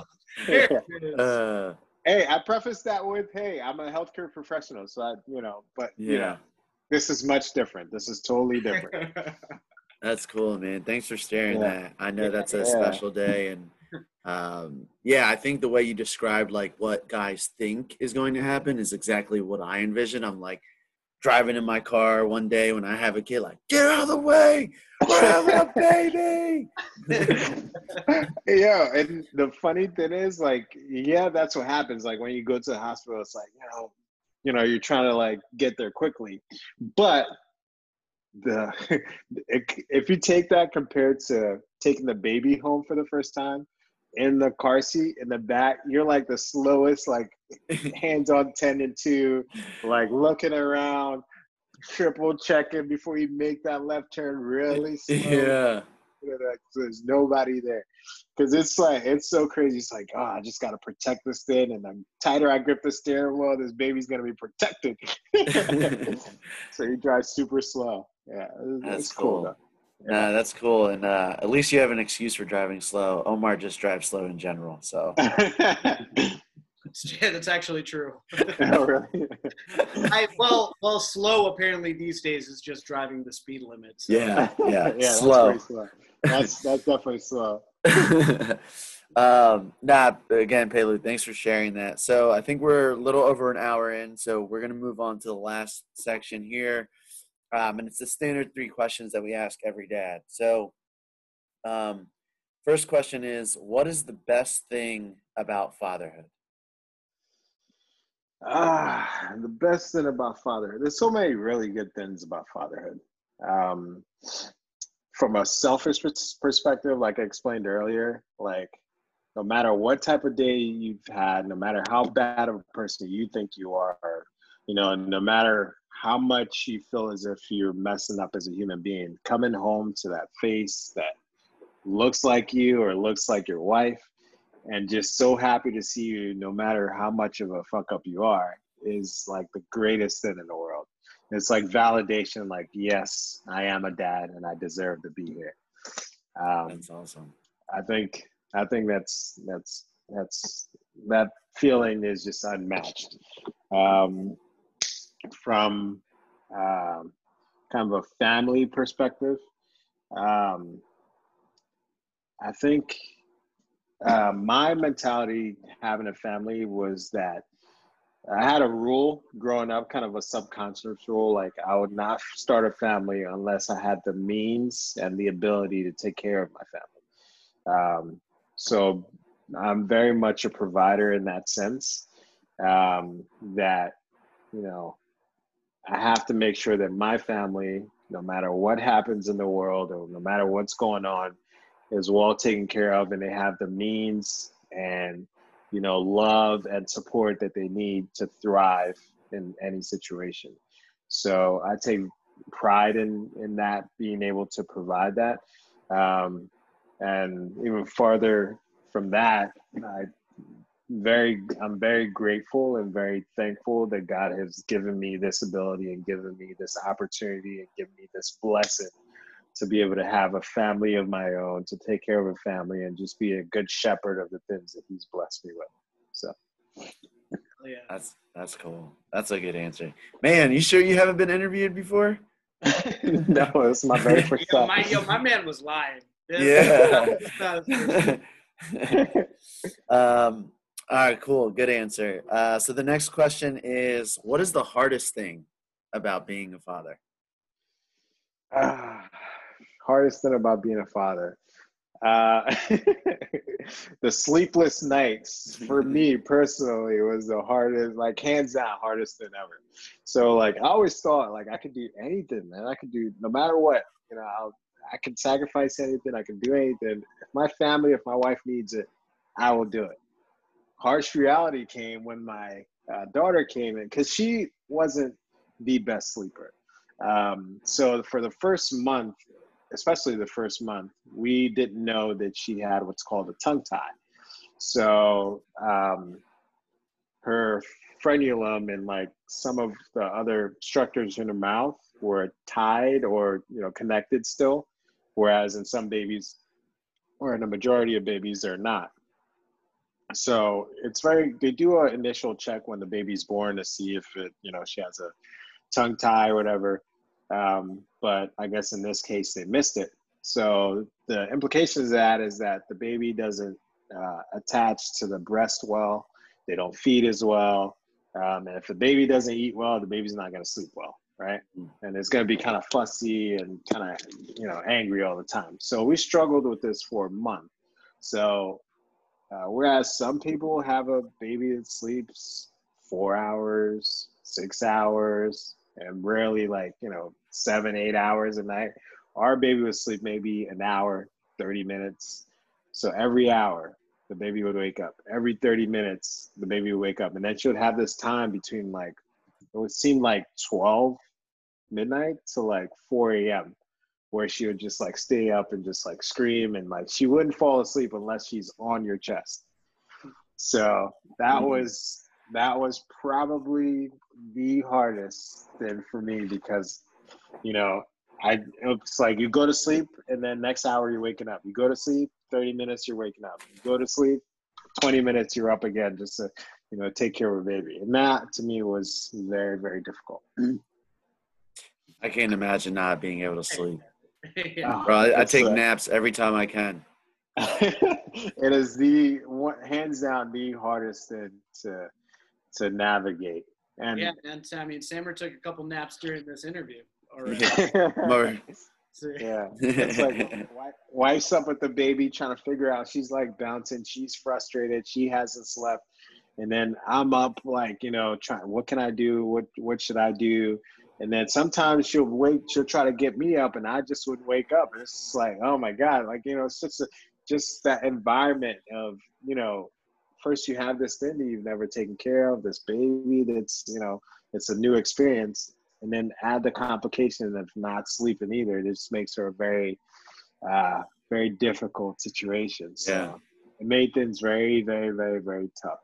There you go. There it is. Uh, Hey, I preface that with, hey, I'm a healthcare professional, so I, you know, but you yeah. know, this is much different. This is totally different. That's cool, man. Thanks for sharing Yeah. that. I know that's a Yeah. special day, and um, yeah, I think the way you described like what guys think is going to happen is exactly what I envision. I'm like driving in my car one day when I have a kid, like get out of the way, we're having a baby. yeah, and the funny thing is, like, yeah, that's what happens. Like when you go to the hospital, it's like, you know, you know, you're trying to like get there quickly, but the if you take that compared to taking the baby home for the first time in the car seat in the back, you're like the slowest, like hands on ten and two, like looking around, triple checking before you make that left turn really slow yeah, you know, like, there's nobody there. Because it's like it's so crazy. It's like oh i just got to protect this thing and the tighter i grip the steering wheel this baby's going to be protected. So he drives super slow. Yeah That's cool, cool. though. nah, that's cool, and uh, at least you have an excuse for driving slow. Omar just drives slow in general, so yeah, that's actually true. Oh, really? I, well, well, slow apparently these days is just driving the speed limits. so- yeah, yeah, that's slow. pretty slow that's that's definitely slow um, nah, again, Pelu, thanks for sharing that. So I think we're a little over an hour in, so we're gonna move on to the last section here, um, and it's the standard three questions that we ask every dad. So, um, first question is, what is the best thing about fatherhood? Ah, the best thing about fatherhood. There's so many really good things about fatherhood. Um, from a selfish perspective, like I explained earlier, like no matter what type of day you've had, no matter how bad of a person you think you are, you know, no matter how much you feel as if you're messing up as a human being, coming home to that face that looks like you or looks like your wife and just so happy to see you no matter how much of a fuck up you are is like the greatest thing in the world. It's like validation like yes i am a dad and i deserve to be here. Um, That's awesome. i think i think that's that's that's that feeling is just unmatched. Um, from um, kind of a family perspective, um, I think uh, my mentality having a family was that I had a rule growing up, kind of a subconscious rule, like I would not start a family unless I had the means and the ability to take care of my family. Um, so I'm very much a provider in that sense. Um, that you know, I have to make sure that my family, no matter what happens in the world or no matter what's going on, is well taken care of, and they have the means and you know love and support that they need to thrive in any situation. So i take pride in in that being able to provide that. Um, and even farther from that i very i'm very grateful and very thankful that god has given me this ability and given me this opportunity and given me this blessing to be able to have a family of my own, to take care of a family, and just be a good shepherd of the things that He's blessed me with. So, yeah, that's that's cool. That's a good answer, man. You sure you haven't been interviewed before? no, it's my very first time. my, yo, my man was lying. Yeah. um. All right. Cool. Good answer. Uh, so the next question is, what is the hardest thing about being a father? Uh, hardest thing about being a father. Uh, the sleepless nights for me personally was the hardest like hands down hardest thing ever. So like i always thought like i could do anything man. I could do no matter what you know I'll, i can sacrifice anything i can do anything. If my family if my wife needs it i will do it. Harsh reality came when my uh, daughter came in because she wasn't the best sleeper. Um, so for the first month especially the first month, we didn't know that she had what's called a tongue tie. So um, her frenulum and like some of the other structures in her mouth were tied or you know connected still, whereas in some babies, or in a majority of babies, they're not. So it's very they do an initial check when the baby's born to see if it you know she has a tongue tie or whatever. Um, but I guess in this case they missed it. So the implications of that is that the baby doesn't uh, attach to the breast well. They don't feed as well. Um, and if the baby doesn't eat well, the baby's not going to sleep well, right? Hmm. And it's going to be kind of fussy and kind of, you know, angry all the time. So we struggled with this for a month. So uh, whereas some people have a baby that sleeps four hours, six hours, and rarely like you know seven eight hours a night. Our baby would sleep maybe an hour 30 minutes. So every hour the baby would wake up. Every 30 minutes the baby would wake up. And then she would have this time between like it would seem like 12 midnight to like 4 a.m where she would just like stay up and just like scream and like she wouldn't fall asleep unless she's on your chest. So that mm-hmm. was that was probably the hardest thing for me because, you know, I it's like you go to sleep and then next hour you're waking up. You go to sleep, 30 minutes you're waking up. You go to sleep, 20 minutes you're up again just to, you know, take care of a baby. And that to me was very, very difficult. I can't imagine not being able to sleep. yeah. Bro, I, I take uh, naps every time I can. it is the hands down the hardest thing to to navigate. And yeah, and I mean, Sammer took a couple naps during this interview. Already. yeah, it's like wife's up with the baby trying to figure out. She's like bouncing. She's frustrated. She hasn't slept, and then I'm up like you know trying. What can I do? What what should I do? And then sometimes she'll wait. She'll try to get me up, and I just wouldn't wake up. And it's like, oh my god, like you know, it's just a, just that environment of you know first you have this thing that you've never taken care of, this baby that's, you know, it's a new experience. And then add the complication of not sleeping either. It just makes her a very, uh, very difficult situation. So yeah. it made things very, very, very, very tough.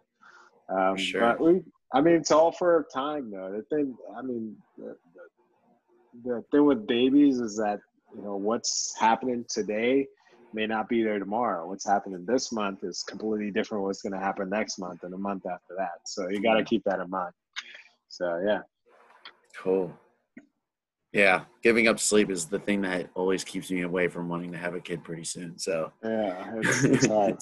Um, sure. But we, I mean, it's all for time though. The thing, I mean, the, the, the thing with babies is that, you know, what's happening today may not be there tomorrow. What's happening this month is completely different what's going to happen next month and a month after that. So you got to keep that in mind. So yeah. Cool. Yeah, giving up sleep is the thing that always keeps me away from wanting to have a kid pretty soon. So yeah, it's, it's hard.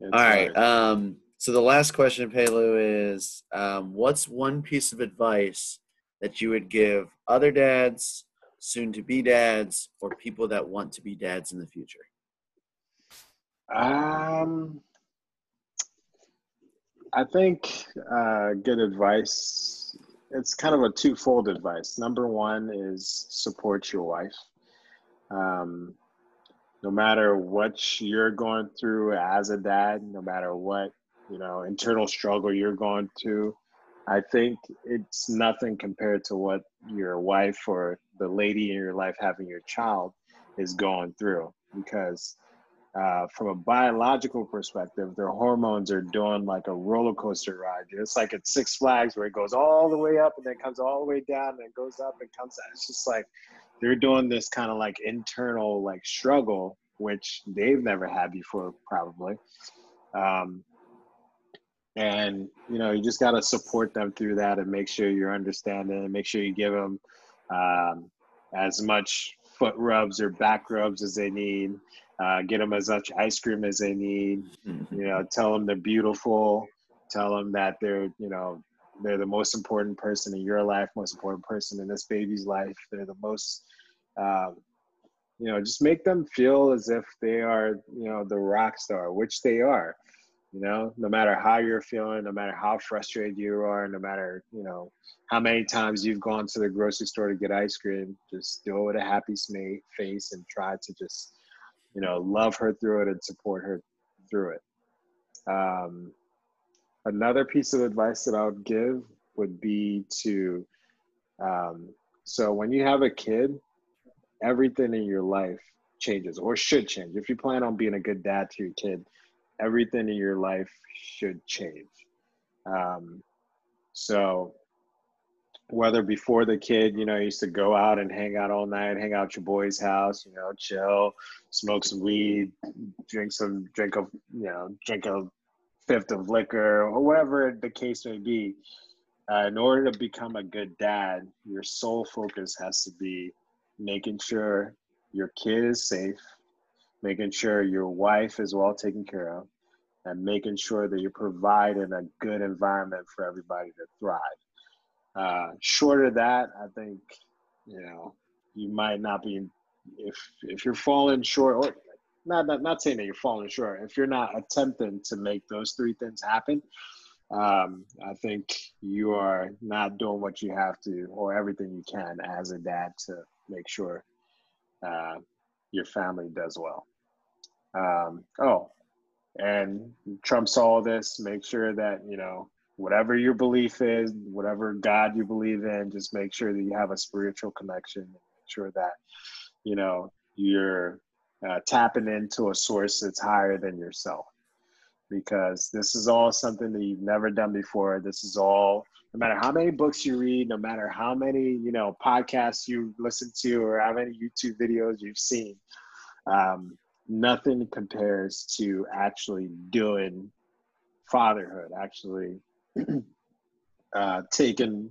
It's All right. hard. Um, so the last question, Pelu, is um, what's one piece of advice that you would give other dads, soon to be dads, or people that want to be dads in the future? Um, I think uh, good advice. It's kind of a twofold advice. Number one is support your wife. Um, no matter what you're going through as a dad, no matter what you know internal struggle you're going through, I think it's nothing compared to what your wife or the lady in your life having your child is going through because uh, from a biological perspective, their hormones are doing like a roller coaster ride. It's like at Six Flags where it goes all the way up and then comes all the way down and goes up and comes down. It's just like they're doing this kind of like internal like struggle, which they've never had before, probably. Um, and you know, you just got to support them through that and make sure you're understanding and make sure you give them um, as much foot rubs or back rubs as they need uh, get them as much ice cream as they need. You know, tell them they're beautiful. Tell them that they're, you know, they're the most important person in your life, most important person in this baby's life. They're the most, um, you know, just make them feel as if they are, you know, the rock star, which they are. You know, no matter how you're feeling, no matter how frustrated you are, no matter, you know, how many times you've gone to the grocery store to get ice cream, just do it with a happy face and try to just you know, love her through it and support her through it. Um, another piece of advice that I would give would be to, um, so when you have a kid, everything in your life changes or should change. If you plan on being a good dad to your kid, everything in your life should change. Um, so whether before the kid, you know, used to go out and hang out all night, hang out your boy's house, you know, chill, smoke some weed, drink some, drink a, you know, drink a fifth of liquor or whatever the case may be. Uh, in order to become a good dad, your sole focus has to be making sure your kid is safe, making sure your wife is well taken care of, and making sure that you're providing a good environment for everybody to thrive uh, short of that, I think you know you might not be if if you're falling short or not not, not saying that you're falling short if you're not attempting to make those three things happen um, i think you are not doing what you have to or everything you can as a dad to make sure uh, your family does well. Um, oh and trumps all this make sure that you know whatever your belief is, whatever God you believe in, just make sure that you have a spiritual connection. Make sure that you know you're uh, tapping into a source that's higher than yourself, because this is all something that you've never done before. This is all. No matter how many books you read, no matter how many you know podcasts you listen to, or how many YouTube videos you've seen, um, nothing compares to actually doing fatherhood, actually uh, taken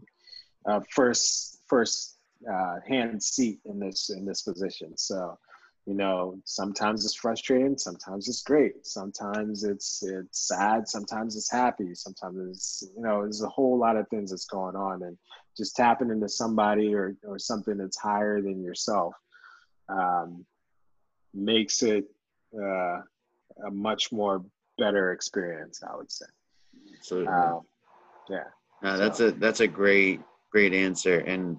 uh, first first uh, hand seat in this in this position. So, you know, sometimes it's frustrating, sometimes it's great, sometimes it's it's sad, sometimes it's happy, sometimes it's you know, there's a whole lot of things that's going on, and just tapping into somebody or or something that's higher than yourself um, makes it uh, a much more better experience, I would say. Absolutely. Um, yeah. No, that's a that's a great great answer. And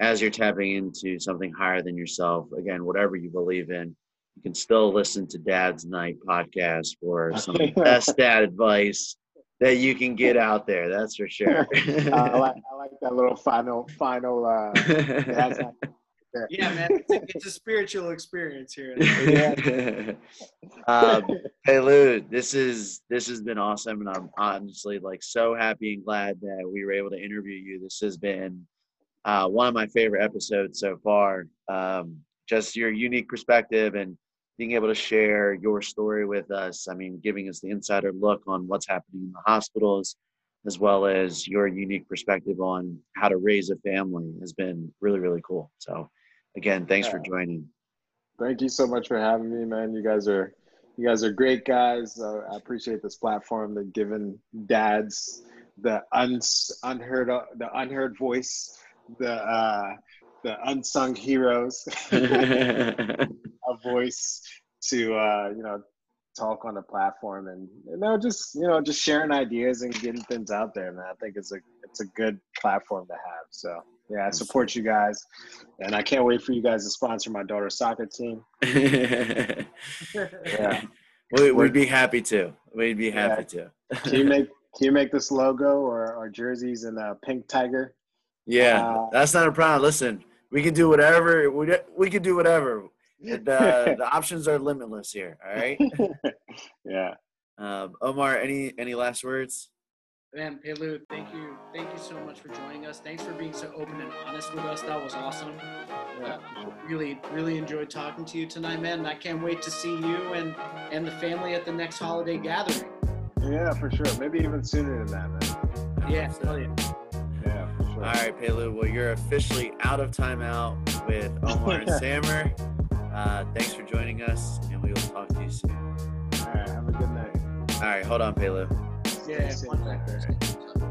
as you're tapping into something higher than yourself, again, whatever you believe in, you can still listen to Dad's Night podcast for some best dad advice that you can get out there. That's for sure. I, like, I like that little final final. Uh, Dad's yeah, man, it's a, it's a spiritual experience here. yeah. um, hey Lou, this is this has been awesome, and I'm honestly like so happy and glad that we were able to interview you. This has been uh, one of my favorite episodes so far. Um, just your unique perspective and being able to share your story with us. I mean, giving us the insider look on what's happening in the hospitals, as well as your unique perspective on how to raise a family has been really, really cool. So, again, thanks for joining. Thank you so much for having me, man. You guys are you guys are great guys. Uh, I appreciate this platform that given dads the uns, unheard the unheard voice, the uh, the unsung heroes, a voice to uh, you know talk on the platform and you know just you know just sharing ideas and getting things out there, man. I think it's a it's a good platform to have. So yeah, I support you guys, and I can't wait for you guys to sponsor my daughter's soccer team. Yeah. we, we'd be happy to. We'd be Yeah. happy to. Can you make can you make this logo or, our jerseys in a pink tiger? Yeah, Uh, that's not a problem. Listen, we can do whatever. We we can do whatever. The the options are limitless here. All right. yeah. Um, Omar, any any last words? Man, Pelu, thank you, thank you so much for joining us. Thanks for being so open and honest with us. That was awesome. Uh, really, really enjoyed talking to you tonight, man. I can't wait to see you and and the family at the next holiday gathering. Yeah, for sure. Maybe even sooner than that, man. Yeah, hell yeah. Yeah, for sure. All right, Pelu. Well, you're officially out of timeout with Omar and Sammer. Uh, thanks for joining us, and we will talk to you soon. All right. Have a good night. All right, hold on, Pelu yeah, one factor.